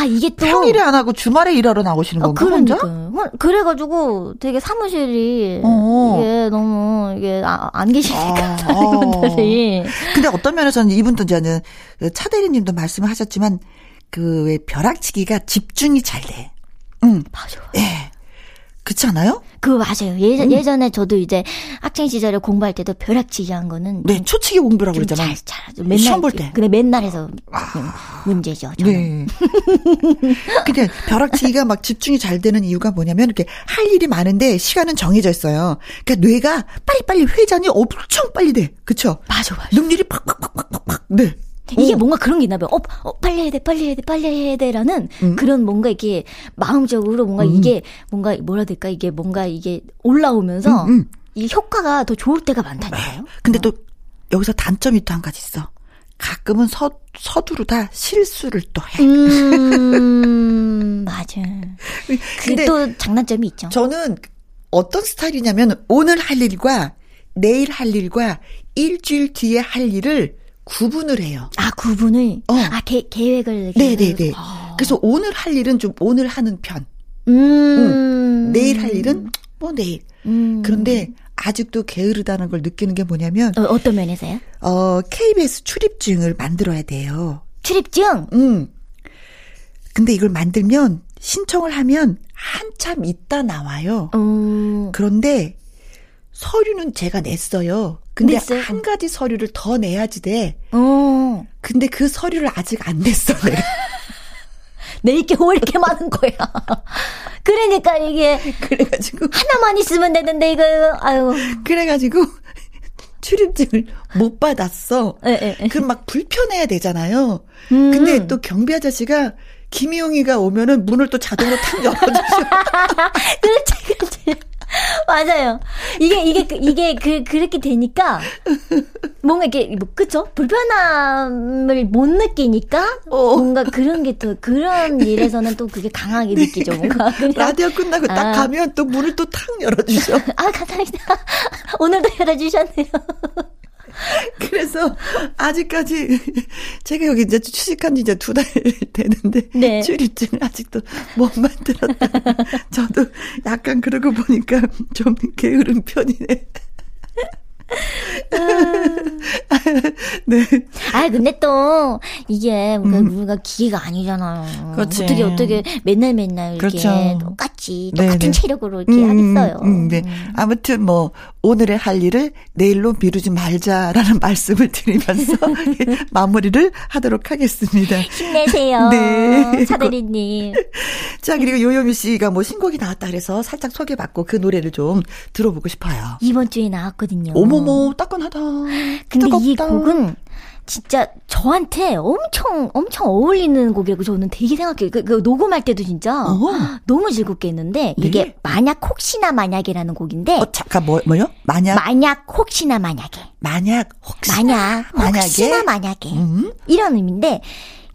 아 이게 또 평일에 안 하고 주말에 일하러 나오시는 어, 건가 그러니까. 혼자? 혼- 그래가지고 되게 사무실이 어. 이게 너무 이게 아, 안 계시니까 아, 어. 분들이 근데 어떤 면에서는 이분도 이제는 그 차대리님도 말씀을 하셨지만 그 왜 벼락치기가 집중이 잘 돼. 응, 맞아. 예. 그렇지 않아요? 그거 맞아요. 예전 음. 예전에 저도 이제 학창 시절에 공부할 때도 벼락치기 한 거는 네, 초치기 공부라고 좀 그러잖아요. 잘, 잘하죠. 맨날 시험 볼 때. 그래 맨날 해서 문제죠. 저는. 네. 근데 벼락치기가 막 집중이 잘 되는 이유가 뭐냐면 이렇게 할 일이 많은데 시간은 정해져 있어요. 그러니까 뇌가 빨리빨리 회전이 엄청 빨리 돼. 그쵸? 맞아, 맞아. 능률이 팍팍팍팍팍. 네. 이게 어. 뭔가 그런 게 있나 봐요. 어, 어, 빨리 해야 돼, 빨리 해야 돼, 빨리 해야 돼라는 음. 그런 뭔가 이게 마음적으로 뭔가 이게 뭔가 뭐라 될까 이게 뭔가 이게 올라오면서 음, 음. 이 효과가 더 좋을 때가 많다니까요. 근데 또 여기서 단점이 또 한 가지 있어. 가끔은 서, 서두르다 실수를 또 해. 음, 맞아. 근데 그게 또 장단점이 있죠. 저는 어떤 스타일이냐면 오늘 할 일과 내일 할 일과 일주일 뒤에 할 일을 구분을 해요. 아, 구분을 어. 아, 계, 계획을 네네네. 아. 그래서 오늘 할 일은 좀 오늘 하는 편. 음. 내일 할 일은 뭐 내일. 음. 그런데 아직도 게으르다는 걸 느끼는 게 뭐냐면 어, 어떤 면에서요? 어 KBS 출입증을 만들어야 돼요. 출입증. 음. 근데 이걸 만들면 신청을 하면 한참 있다 나와요. 음. 그런데 서류는 제가 냈어요. 근데 냈어요? 한 가지 서류를 더 내야지 돼. 어. 근데 그 서류를 아직 안 냈어. 내가. 낼게왜 이렇게 많은 거야. 그러니까 이게 그래가지고 하나만 있으면 되는데 이거 아유. 그래가지고 출입증을 못 받았어. 에, 에, 에. 그럼 막 불편해야 되잖아요. 음. 근데 또 경비 아저씨가 김희영이가 오면은 문을 또 자동으로 탁 열어주셔. 그렇지, 그렇지. 맞아요. 이게, 이게, 그- 이게, 그, 그렇게 되니까, 뭔가 이렇게, 뭐, 그쵸? 불편함을 못 느끼니까, 어. 뭔가 그런 게 또, 그런 일에서는 또 그게 강하게 느끼죠, 뭔가. 그냥. 라디오 끝나고 딱 아. 가면 또 문을 또 탁 열어주셔. 아, 감사합니다. 오늘도 열어주셨네요. 그래서 아직까지 제가 여기 이제 취직한 지 이제 두 달 되는데 네. 출입증을 아직도 못 만들었다. 저도 약간 그러고 보니까 좀 게으른 편이네. 네. 아 근데 또 이게 우리가, 우리가 기계가 아니잖아요. 음. 그렇지. 어떻게 어떻게 맨날 맨날 이렇게 그렇죠. 똑같이 네네. 똑같은 체력으로 이렇게 하겠어요. 음, 네. 아무튼 뭐 오늘의 할 일을 내일로 미루지 말자라는 말씀을 드리면서 마무리를 하도록 하겠습니다. 힘내세요. 네. 사대리님. 자 그리고 요요미 씨가 뭐 신곡이 나왔다 그래서 살짝 소개받고 그 노래를 좀 들어보고 싶어요. 이번 주에 나왔거든요. 어머 머 따끈하다. 근데 이 뜨겁다. 곡은 진짜 저한테 엄청 엄청 어울리는 곡이라고 저는 되게 생각해요. 그, 그 녹음할 때도 진짜 어. 너무 즐겁게 했는데 이게 네. 만약 혹시나 만약이라는 곡인데 어 잠깐 뭐 뭐요? 만약 만약 혹시나 만약에 만약 혹시 만약 만약에? 혹시나 만약에 음? 이런 의미인데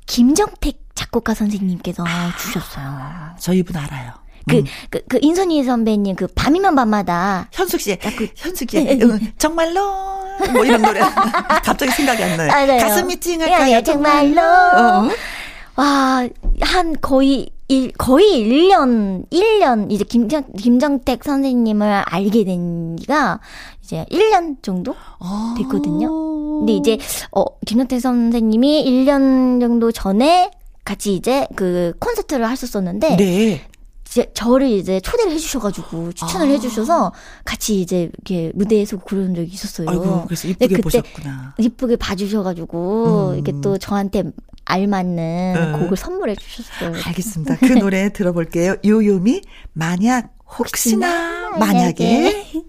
김정택 작곡가 선생님께서 주셨어요. 저 이분 알아요. 그, 음. 그, 그, 인선희 선배님, 그, 밤이면 밤마다. 현숙 씨, 그- 현숙 씨, 응, 정말로 뭐 이런 노래 갑자기 생각이 안 나요. 알아요. 가슴이 예, 찡할까요? 예, 정말로. 어. 와, 한 거의, 일, 거의 1년, 1년, 이제 김정, 김정택 선생님을 알게 된 지가 이제 1년 정도 아. 됐거든요. 근데 이제, 어, 김정택 선생님이 1년 정도 전에 같이 이제 그 콘서트를 하셨었는데, 네. 이제 저를 이제 초대를 해주셔가지고 추천을 아. 해주셔서 같이 이제 이렇게 무대에서 그런 적이 있었어요. 아이고, 그래서 이쁘게 그때 보셨구나. 이쁘게 봐주셔가지고 음. 이게 또 저한테 알맞는 음. 곡을 선물해 주셨어요. 알겠습니다. 그 노래 들어볼게요. 요요미, 만약, 혹시나, 만약에.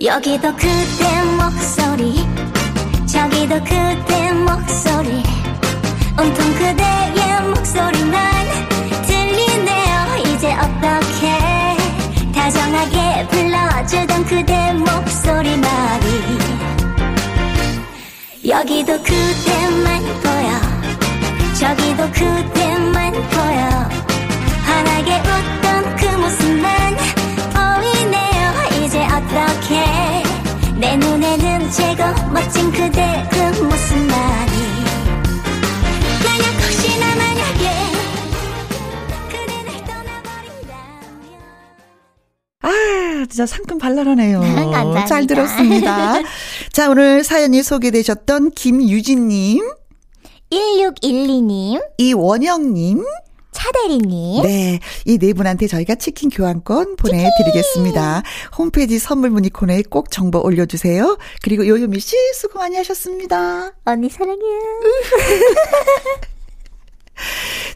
여기도 그대 목소리 저기도 그대 목소리. 온통 그대의 목소리만 들리네요. 이제 어떻게 다정하게 불러주던 그대 목소리 말이. 여기도 그대만 보여. 저기도 그대만 보여 최고 멋진 그대 그 모습만이 만약 혹시나 만약에 그대 날 떠나버린다면 아, 진짜 상큼 발랄하네요. 감사합니다. 잘 들었습니다. 자, 오늘 사연이 소개되셨던 김유진님, 1612님, 이원영님, 차대리님, 네. 이 네 분한테 저희가 치킨 교환권 보내드리겠습니다. 홈페이지 선물 문의 코너에 꼭 정보 올려주세요. 그리고 요요미 씨 수고 많이 하셨습니다. 언니 사랑해요.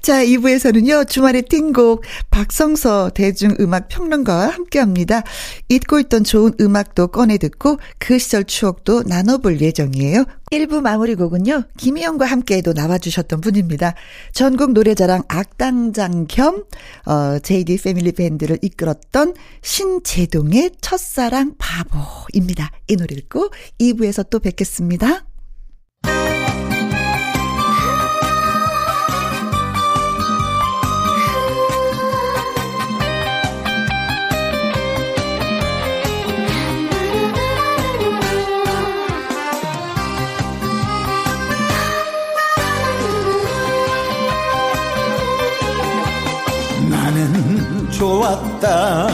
자, 2부에서는요, 주말의 띵곡, 박성서 대중음악 평론가와 함께 합니다. 잊고 있던 좋은 음악도 꺼내 듣고 그 시절 추억도 나눠볼 예정이에요. 1부 마무리 곡은요, 김희영과 함께도 나와주셨던 분입니다. 전국 노래자랑 악당장 겸, 어, JD 패밀리 밴드를 이끌었던 신재동의 첫사랑 바보입니다. 이 노래 듣고 2부에서 또 뵙겠습니다. 좋았다.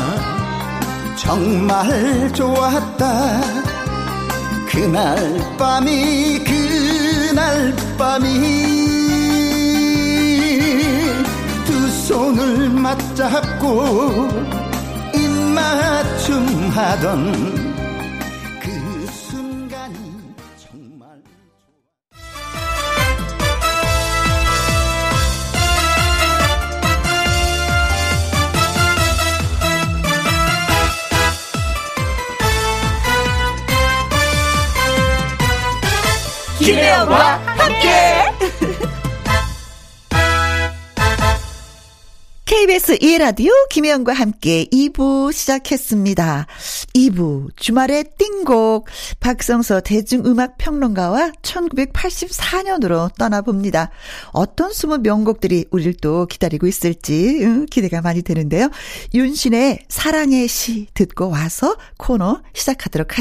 정말 좋았다. 그날 밤이 그날 밤이 두 손을 맞잡고 입맞춤 하던 김혜영과 함께! KBS 1라디오 김혜영과 함께 2부 시작했습니다. 2부 주말의 띵곡 박성서 대중음악평론가와 1984년으로 떠나봅니다. 어떤 숨은 명곡들이 우리를 또 기다리고 있을지 음, 기대가 많이 되는데요. 윤신의 사랑의 시 듣고 와서 코너 시작하도록. 그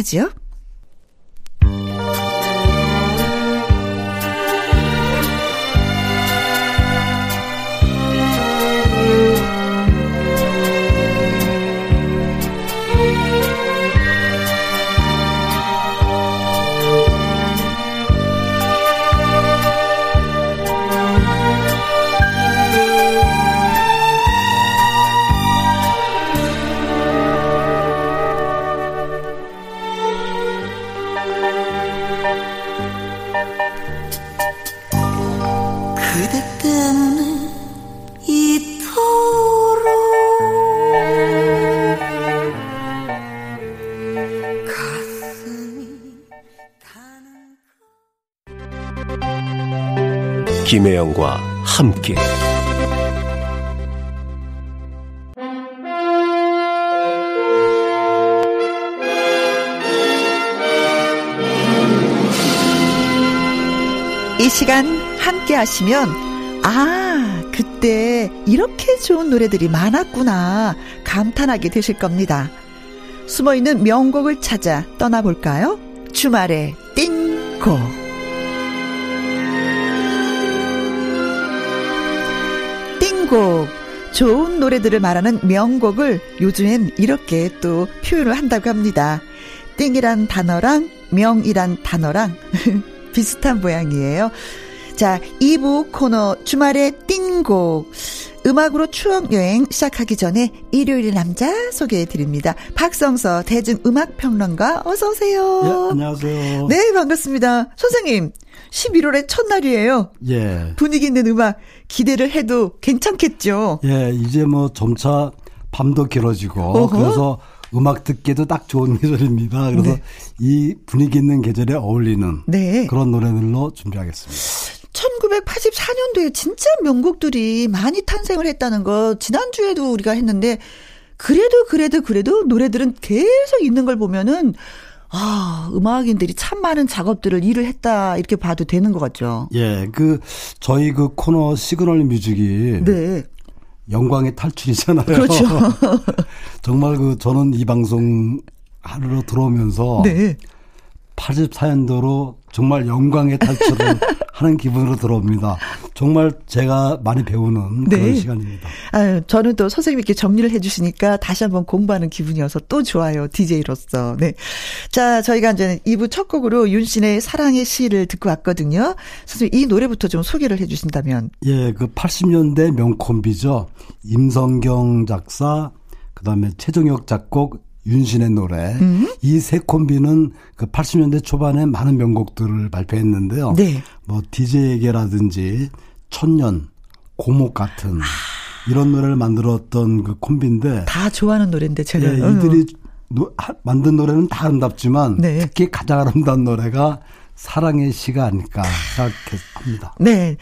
김혜영과 함께 이 시간 함께 하시면, 아, 그때 이렇게 좋은 노래들이 많았구나, 감탄하게 되실 겁니다. 숨어 있는 명곡을 찾아 떠나볼까요? 주말의 띵곡. 띵곡. 좋은 노래들을 말하는 명곡을 요즘엔 이렇게 또 표현을 한다고 합니다. 띵이란 단어랑 명이란 단어랑 비슷한 모양이에요. 자, 2부 코너 주말의 띵곡. 음악으로 추억여행 시작하기 전에 일요일 남자 소개해 드립니다. 박성서 대중음악평론가 어서오세요. 예, 안녕하세요. 네, 반갑습니다. 선생님, 11월의 첫날이에요. 예. 분위기 있는 음악 기대를 해도 괜찮겠죠? 예, 이제 뭐 점차 밤도 길어지고 어허. 그래서 음악 듣기도 딱 좋은 계절입니다. 그래서 네. 이 분위기 있는 계절에 어울리는 네. 그런 노래들로 준비하겠습니다. 1984년도에 진짜 명곡들이 많이 탄생을 했다는 거 지난주에도 우리가 했는데 그래도 그래도 그래도 노래들은 계속 있는 걸 보면은 아, 음악인들이 참 많은 작업들을 일을 했다 이렇게 봐도 되는 것 같죠. 예, 그 저희 그 코너 시그널 뮤직이 네. 영광의 탈출이잖아요. 그렇죠. 정말 그 저는 이 방송 하루로 들어오면서 네. 84년도로 정말 영광의 탈출을 하는 기분으로 들어옵니다. 정말 제가 많이 배우는 네. 그런 시간입니다. 아유, 저는 또 선생님이 이렇게 정리를 해주시니까 다시 한번 공부하는 기분이어서 또 좋아요. DJ로서. 네. 자, 저희가 이제 2부 첫 곡으로 윤신의 사랑의 시를 듣고 왔거든요. 선생님, 이 노래부터 좀 소개를 해주신다면. 예, 그 80년대 명콤비죠. 임성경 작사, 그 다음에 최종혁 작곡, 윤신의 노래. 음? 이세 콤비는 그 80년대 초반에 많은 명곡들을 발표했는데요. 네. 뭐 DJ에게라든지 천년, 고목 같은 이런 노래를 만들었던 그 콤비인데 다 좋아하는 노래인데, 제가. 예, 응. 이들이 노- 하- 만든 노래는 다 아름답지만 네. 특히 가장 아름다운 노래가 사랑의 시가 아닐까 생각합니다. 네.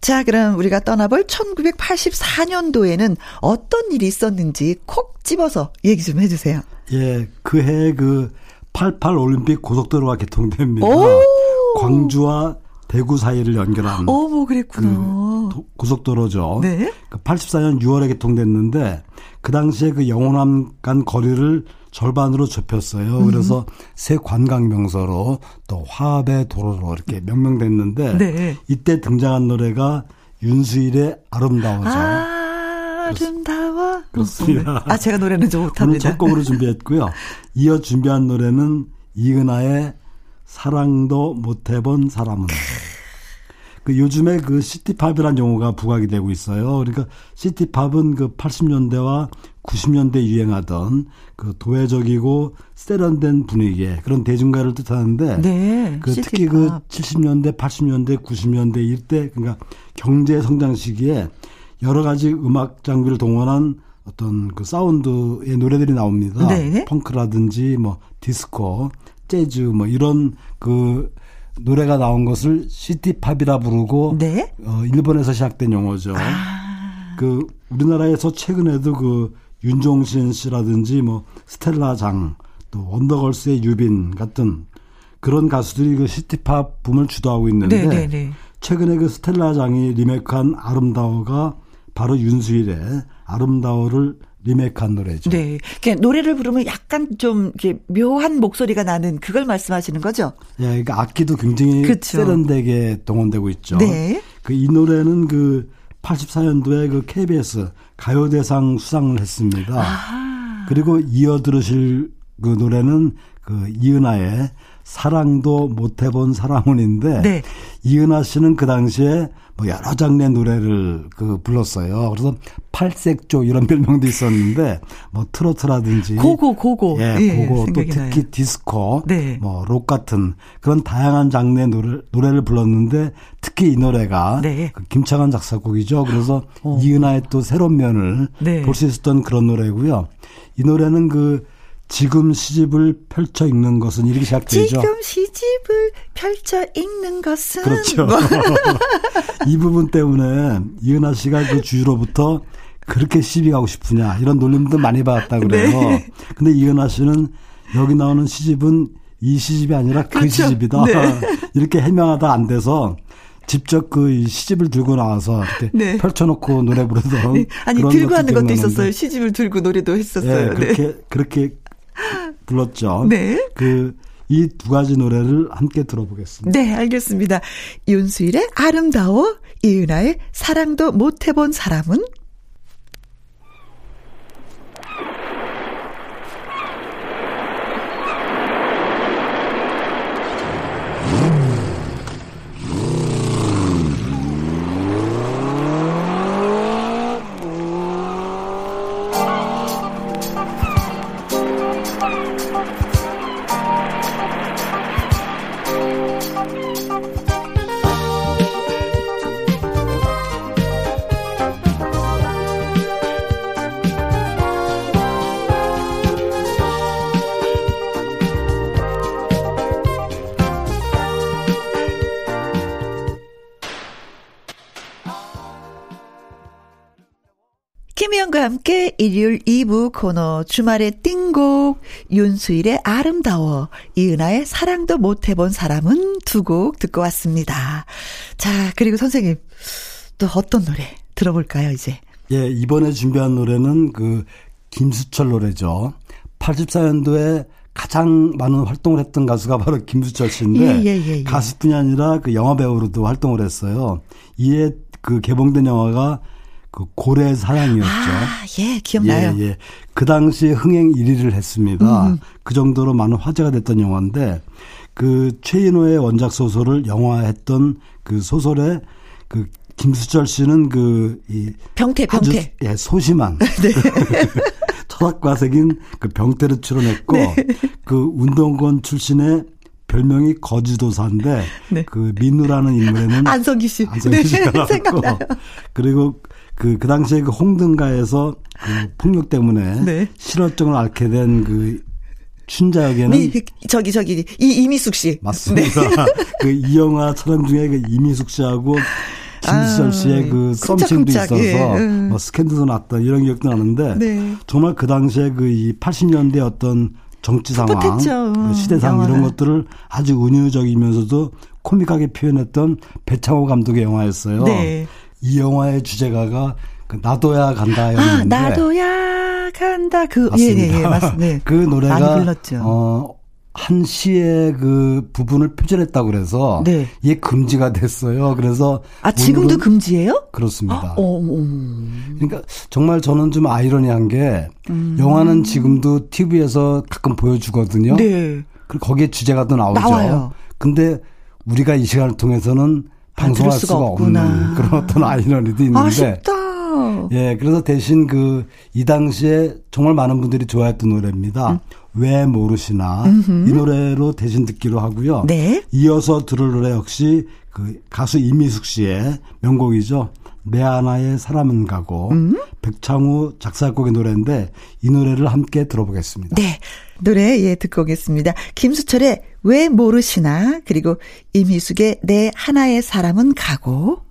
자, 그럼 우리가 떠나볼 1984년도에는 어떤 일이 있었는지 콕 집어서 얘기 좀 해주세요. 예, 그해 그 88 올림픽 고속도로가 개통됩니다. 오! 광주와 대구 사이를 연결한 어머, 그 그랬구나. 도- 고속도로죠. 네. 그 84년 6월에 개통됐는데 그 당시에 그 영호남 간 거리를 절반으로 좁혔어요. 음. 그래서 새 관광 명소로 또 화합의 도로로 이렇게 명명됐는데 네. 이때 등장한 노래가 윤수일의 아름다워져. 아 름다워. 그렇습니다. 아, 제가 노래는 좀 오늘 못합니다. 첫 곡으로 준비했고요. 이어 준비한 노래는 이은하의 사랑도 못 해본 사람은. 그 요즘에 그 시티팝이라는 용어가 부각이 되고 있어요. 그러니까 시티팝은 그 80년대와 90년대 유행하던 그 도회적이고 세련된 분위기의 그런 대중가를 뜻하는데 네. 그 특히 그 시티팝. 70년대, 80년대, 90년대 이때 그러니까 경제 성장 시기에 여러 가지 음악 장비를 동원한 어떤 그 사운드의 노래들이 나옵니다. 네네. 펑크라든지 뭐 디스코, 재즈 뭐 이런 그 노래가 나온 것을 시티팝이라 부르고 네. 어 일본에서 시작된 용어죠. 그 우리나라에서 최근에도 그 윤종신 씨라든지 뭐 스텔라 장, 또 원더걸스의 유빈 같은 그런 가수들이 그 시티팝 붐을 주도하고 있는데 네, 네, 네. 최근에 그 스텔라 장이 리메이크한 아름다워가 바로 윤수일의 아름다워를 리메이크한 노래죠. 네. 그냥 노래를 부르면 약간 좀 이렇게 묘한 목소리가 나는 그걸 말씀하시는 거죠? 예, 그러니까 악기도 굉장히 그쵸. 세련되게 동원되고 있죠. 네. 그 이 노래는 그 84년도에 그 KBS 가요대상 수상을 했습니다. 그리고 이어 들으실 그 노래는 그 이은하의 사랑도 못 해본 사랑운인데 네. 이은하 씨는 그 당시에 뭐 여러 장르의 노래를 그 불렀어요. 그래서 팔색조 이런 별명도 있었는데 뭐 트로트라든지 고고, 고고. 예, 예, 고고 또 특히 나요. 디스코, 네. 뭐록 같은 그런 다양한 장르의 노래, 노래를 불렀는데 특히 이 노래가 네. 그 김창완 작사곡이죠. 그래서 이은하의 또 새로운 면을 네. 볼수 있었던 그런 노래고요. 이 노래는 그 지금 시집을 펼쳐 읽는 것은 이렇게 시작되죠. 지금 시집을 펼쳐 읽는 것은 그렇죠. 뭐. 이 부분 때문에 이은하 씨가 그 주위로부터 그렇게 시비 가고 싶으냐 이런 놀림도 많이 받았다 그래요. 네. 근데 이은하 씨는 여기 나오는 시집은 이 시집이 아니라 그 그렇죠. 시집이다. 네. 이렇게 해명하다 안 돼서 직접 그이 시집을 들고 나와서 이렇게 네. 펼쳐놓고 노래 부르던 아니 그런 들고 하는 것도. 있었어요. 시집을 들고 노래도 했었어요. 예, 네. 그렇게 그렇게 불렀죠. 네. 그 이 두 가지 노래를 함께 들어보겠습니다. 네, 알겠습니다. 윤수일의 아름다워, 이은하의 사랑도 못 해본 사람은 함께 일요일 2부 코너 주말의 띵곡 윤수일의 아름다워 이은하의 사랑도 못 해본 사람은 두 곡 듣고 왔습니다. 자 그리고 선생님 또 어떤 노래 들어볼까요 이제 예, 이번에 준비한 노래는 그 김수철 노래죠. 84년도에 가장 많은 활동을 했던 가수가 바로 김수철 씨인데 예, 예, 예, 예. 가수뿐이 아니라 그 영화 배우로도 활동을 했어요. 이에 그 개봉된 영화가 그 고래 사랑이었죠. 아 예 기억나요. 예, 예. 그 당시 흥행 1위를 했습니다. 음. 그 정도로 많은 화제가 됐던 영화인데 그 최인호의 원작 소설을 영화했던 그 소설에 그 김수철 씨는 그이 병태 아주 병태 예, 소심한 철학과색인 그 병태를 출연했고 네. 그 운동권 출신의 별명이 거지도사인데 네. 그 민우라는 인물에는 안성기 씨. 안성기 네, 씨가 나왔고 생각나요. 그리고 그, 그 당시에 그 홍등가에서 그 폭력 때문에 네. 실어증을 앓게 된 그 춘자 역에는 미, 저기 저기 이 이미숙 씨. 맞습니다. 그이 영화 촬영 중에 그 이미숙 씨하고 김수철 아, 씨의 그 썸씽도 쿵짝쿵짝, 있어서 예, 음. 뭐 스캔들도 났다 이런 기억도 나는데 네. 정말 그 당시에 그 이 80년대 어떤 정치 상황, 풋풋했죠. 그 시대상 이런. 것들을 아주 은유적이면서도 코믹하게 표현했던 배창호 감독의 영화였어요. 네. 이 영화의 주제가가 그 나도야 아 간다였는데 나도야 간다 그 맞습니다. 예 예 예, 맞습니다. 그 노래가. 어, 한 시의 그 부분을 표절했다고 그래서 네. 이게 금지가 됐어요. 그래서 아 지금도 금지예요? 그렇습니다. 어, 어. 그러니까 정말 저는 좀 아이러니한 게 영화는 지금도 TV에서 가끔 보여주거든요. 네. 그리고 거기에 주제가 또 나오죠. 나와요. 근데 우리가 이 시간을 통해서는 아, 방송할 수가 수가 없구나. 없는 그런 어떤 아이러니도 있는데 아쉽다. 예, 그래서 대신 그, 이 당시에 정말 많은 분들이 좋아했던 노래입니다. 음. 왜 모르시나. 이 노래로 대신 듣기로 하고요. 네. 이어서 들을 노래 역시 그 가수 이미숙 씨의 명곡이죠. 내 하나의 사람은 가고. 음. 백창우 작사곡의 노래인데 이 노래를 함께 들어보겠습니다. 네. 노래 예 듣고 오겠습니다. 김수철의 왜 모르시나 그리고 임희숙의 내 하나의 사람은 가고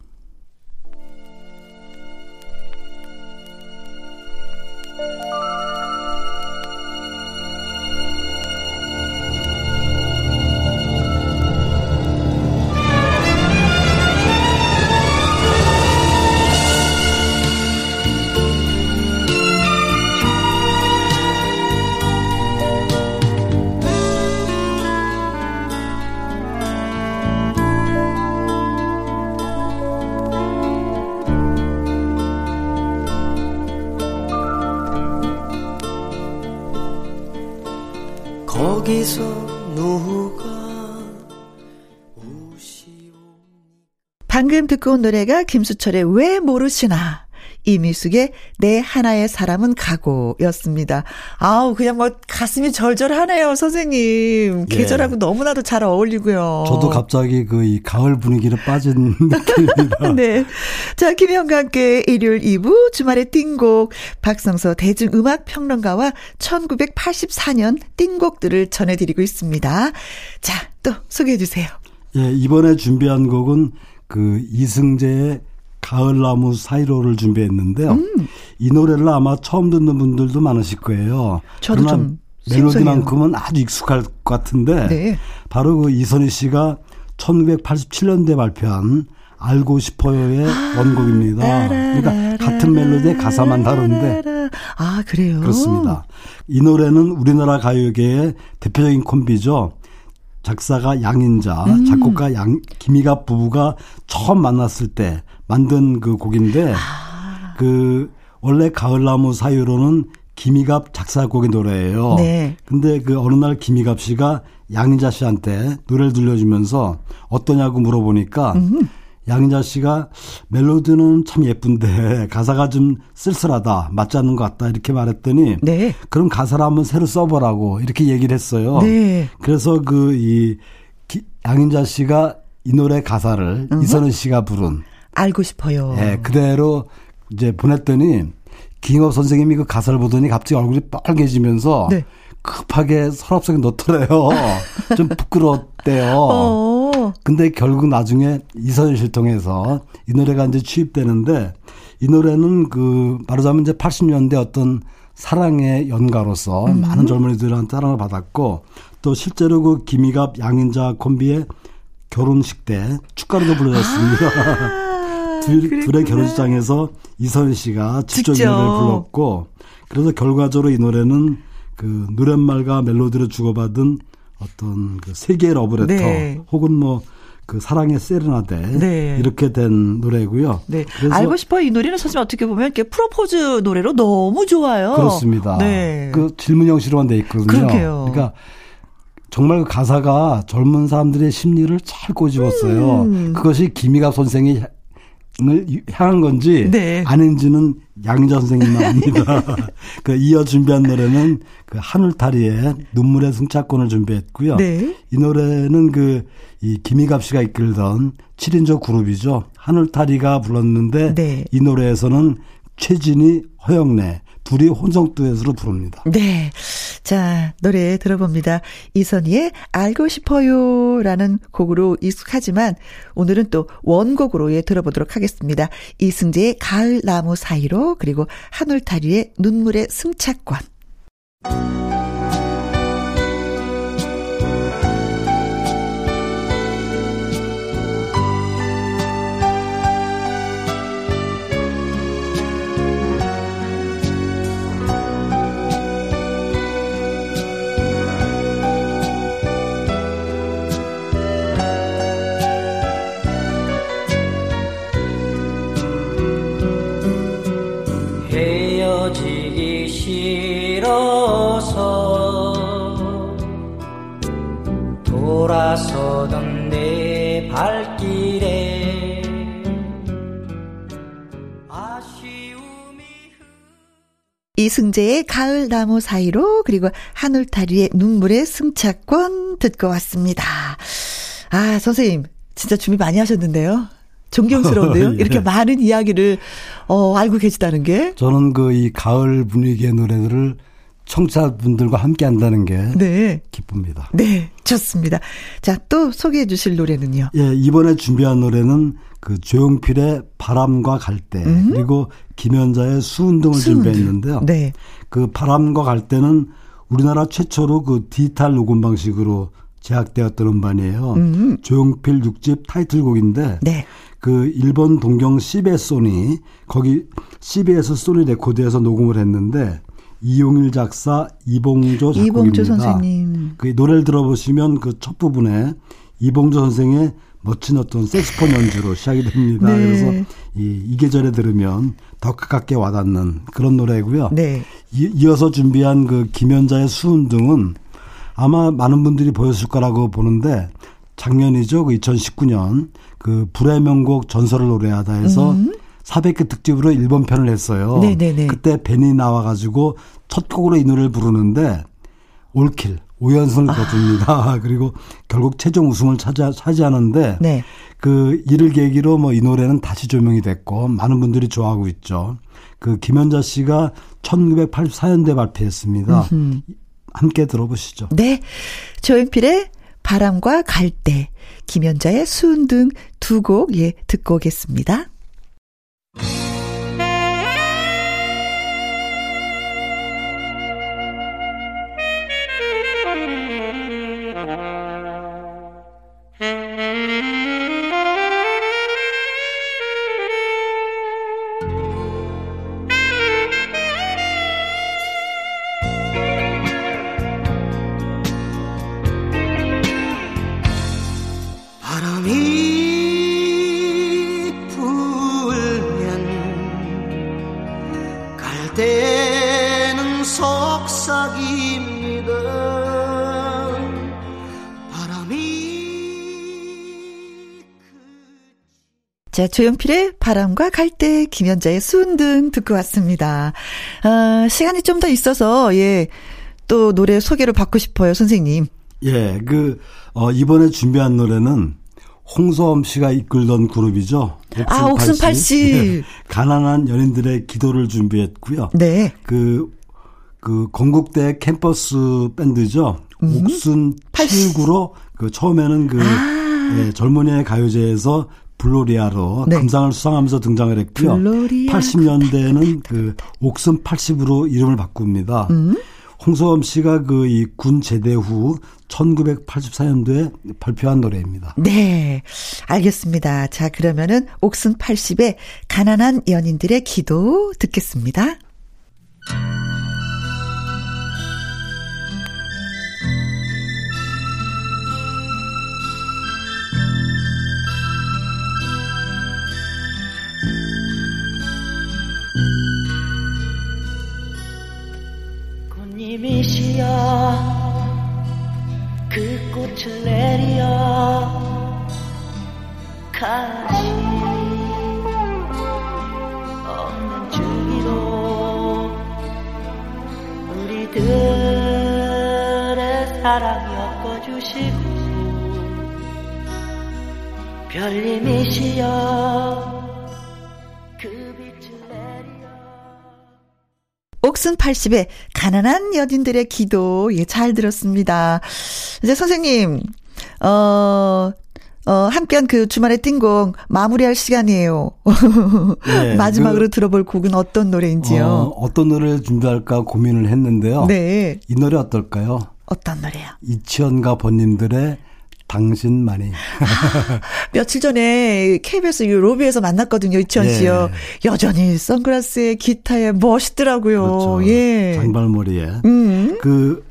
방금 듣고 온 노래가 김수철의 왜 모르시나. 이미숙의 내 하나의 사람은 가고였습니다. 아우 그냥 뭐 가슴이 절절하네요 선생님. 예. 계절하고 너무나도 잘 어울리고요. 저도 갑자기 그 이 가을 분위기를 빠진 느낌입니다. 네. 자, 김혜영과 함께 일요일 2부 주말의 띵곡 박성서 대중음악 평론가와 1984년 띵곡들을 전해드리고 있습니다. 자, 또 소개해 주세요. 예, 이번에 준비한 곡은 그 이승재의 가을나무 사이로를 준비했는데요. 음. 이 노래를 아마 처음 듣는 분들도 많으실 거예요. 저도 그러나 좀. 멜로디만큼은 아주 익숙할 것 같은데 네. 바로 그 이선희 씨가 1987년대 발표한 알고 싶어요의 원곡입니다. 그러니까 같은 멜로디의 가사만 다른데 아, 그래요? 그렇습니다. 이 노래는 우리나라 가요계의 대표적인 콤비죠. 작사가 양인자, 음. 작곡가 양 김희갑 부부가 처음 만났을 때 만든 그 곡인데 아. 그 원래 가을나무 사유로는 김희갑 작사곡의 노래예요. 네. 근데 그 어느 날 김희갑 씨가 양인자 씨한테 노래를 들려주면서 어떠냐고 물어보니까 음. 양인자 씨가 멜로디는 참 예쁜데 가사가 좀 쓸쓸하다 맞지 않는 것 같다 이렇게 말했더니 네. 그럼 가사를 한번 새로 써보라고 이렇게 얘기를 했어요. 네. 그래서 그 이 양인자 씨가 이 노래 가사를 이선희 씨가 부른 알고 싶어요. 예, 그대로 이제 보냈더니 김희갑 선생님이 그 가사를 보더니 갑자기 얼굴이 빨개지면서 네. 급하게 서랍 속에 넣더래요. 좀 부끄러웠대요. 어. 근데 결국 나중에 씨를 통해서 이 노래가 이제 취입되는데 이 노래는 그 말하자면 이제 80년대 어떤 사랑의 연가로서 음. 많은 젊은이들한테 사랑을 받았고 또 실제로 그 김희갑 양인자 콤비의 결혼식 때 축가로도 불러졌습니다. 둘, 둘의. 결혼식장에서 이선희 씨가 직접 이 직접. 노래를 불렀고 그래서 결과적으로 이 노래는 그 노랫말과 멜로디를 주고받은 어떤 그 세계 러브레터 네. 혹은 뭐 그 사랑의 세레나데 네. 이렇게 된 노래고요. 네. 알고 싶어 이 노래는 사실 어떻게 보면 이렇게 프로포즈 노래로 너무 좋아요. 그렇습니다. 네. 그 질문 형식으로만 돼 있거든요. 그러게요. 그러니까 정말 그 가사가 젊은 사람들의 심리를 잘 꼬집었어요. 음. 그것이 김희갑 선생이 을 향한 건지 네. 아닌지는 양자 선생님만 압니다. 그 이어 준비한 노래는 그 하늘타리의 눈물의 승차권을 준비했고요. 네. 이 노래는 그 이 김희갑 씨가 이끌던 7인조 그룹이죠. 하늘타리가 불렀는데 네. 이 노래에서는 최진희, 허영래 둘이 혼성 듀엣으로 부릅니다. 네. 자, 노래 들어봅니다. 이선희의 알고 싶어요 라는 곡으로 익숙하지만 오늘은 또 원곡으로 예 들어보도록 하겠습니다. 이승재의 가을 나무 사이로 그리고 한울타리의 눈물의 승차권. 돌아서던 내 발길에 아쉬움이 이승재의 가을 나무 사이로 그리고 한울타리의 눈물의 승차권 듣고 왔습니다. 아, 선생님. 진짜 준비 많이 하셨는데요. 존경스러운데요. 예. 이렇게 많은 이야기를 어, 알고 계시다는 게. 저는 그 이 가을 분위기의 노래들을 청취자분들과 함께 한다는 게 네. 기쁩니다. 네, 좋습니다. 자, 또 소개해 주실 노래는요. 예, 이번에 준비한 노래는 그 조용필의 바람과 갈대 그리고 김연자의 수운동을 음? 수운동. 준비했는데요. 네. 그 바람과 갈대는 우리나라 최초로 그 디지털 녹음 방식으로 제작되었던 음반이에요. 조용필 6집 타이틀곡인데 네. 그 일본 동경 CBS 소니 거기 CBS 소니 레코드에서 녹음을 했는데 이용일 작사 이봉조 작곡입니다. 이봉조 선생님. 그 노래를 들어보시면 그 첫 부분에 이봉조 선생의 멋진 어떤 색소폰 연주로 시작이 됩니다. 네. 그래서 이, 이 계절에 들으면 더 가깝게 와닿는 그런 노래고요. 네. 이, 이어서 준비한 그 김연자의 수은등은 아마 많은 분들이 보였을 거라고 보는데 작년이죠. 그 2019년 그 불의 명곡 전설을 노래하다 해서 400개 특집으로 일본 편을 했어요. 음. 네네네. 그때 벤이 나와가지고 첫 곡으로 이 노래를 부르는데 올킬 5연승을 아. 거둡니다. 그리고 결국 최종 우승을 차지, 차지하는데 네. 그 이를 계기로 뭐 이 노래는 다시 조명이 됐고 많은 분들이 좋아하고 있죠. 그 김연자 씨가 1984년도에 발표했습니다. 함께 들어보시죠. 네. 조연필의 바람과 갈대, 김연자의 수은 등 두 곡, 예, 듣고 오겠습니다. 자, 조연필의 바람과 갈대, 김연자의 수은 등 듣고 왔습니다. 아, 시간이 좀 더 있어서, 예, 또 노래 소개를 받고 싶어요, 선생님. 예, 그, 어, 이번에 준비한 노래는 홍소엄 씨가 이끌던 그룹이죠. 아, 옥순 80. 예, 가난한 연인들의 기도를 준비했고요. 네. 그, 그, 건국대 캠퍼스 밴드죠. 음. 옥순 89로 그 처음에는 그 예, 젊은이의 가요제에서 블로리아로 아. 네. 금상을 수상하면서 등장을 했고요. 블로리아 80년대에는 그 옥순 80으로 이름을 바꿉니다. 음. 홍소엄 씨가 그 이 군 제대 후 1984년도에 발표한 노래입니다. 네. 알겠습니다. 자, 그러면은 옥순 80의 가난한 연인들의 기도 듣겠습니다. 꽃님이시여 그 꽃을 내리어 가시 없는 주위로 우리들의 사랑 엮어주시고 별님이시여 옥순 80의 가난한 연인들의 기도, 예, 잘 들었습니다. 이제 선생님, 어, 어, 함께한 그 주말의 띵곡 마무리할 시간이에요. 네, 마지막으로 그- 들어볼 곡은 어떤 노래인지요? 어, 어떤 노래를 준비할까 고민을 했는데요. 네. 이 노래 어떨까요? 어떤 노래요? 이치현과 번님들의 당신만이. 며칠 전에 KBS 유 로비에서 만났거든요, 예. 씨요. 여전히 선글라스에 기타에 멋있더라고요. 그렇죠. 예. 장발머리에. 음. 그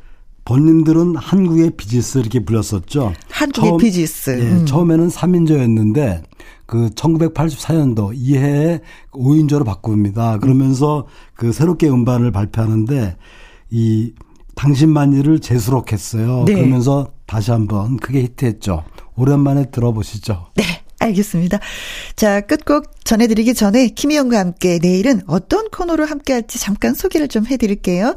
번님들은 한국의 비지스 이렇게 불렀었죠. 한국의 비지스. 예, 음. 처음에는 3인조였는데 그 1984년도 이해에 5인조로 바꿉니다. 그러면서 그 새롭게 음반을 발표하는데 이 당신만이를 재수록했어요. 네. 그러면서 다시 한번 크게 히트했죠. 오랜만에 들어보시죠. 네, 알겠습니다. 자, 끝곡 전해드리기 전에 김희영과 함께 내일은 어떤 코너로 함께 할지 잠깐 소개를 좀 해드릴게요.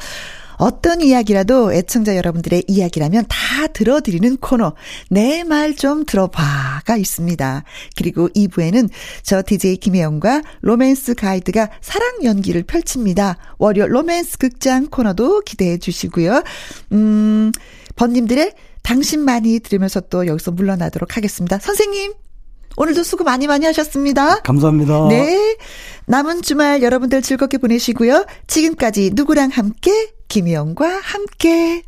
어떤 이야기라도 애청자 여러분들의 이야기라면 다 들어드리는 코너 내 말 좀 들어봐가 있습니다. 그리고 2부에는 저 DJ 김혜영과 로맨스 가이드가 사랑 연기를 펼칩니다. 월요 로맨스 극장 코너도 기대해 주시고요. 음, 번님들의 당신만이 들으면서 또 여기서 물러나도록 하겠습니다. 선생님 오늘도 수고 많이 많이 하셨습니다. 감사합니다. 네. 남은 주말 여러분들 즐겁게 보내시고요. 지금까지 누구랑 함께? 김희영과 함께.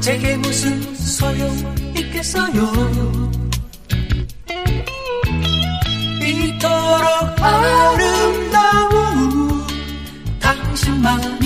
제게 무슨 소용 있겠어요 아름다운 당신만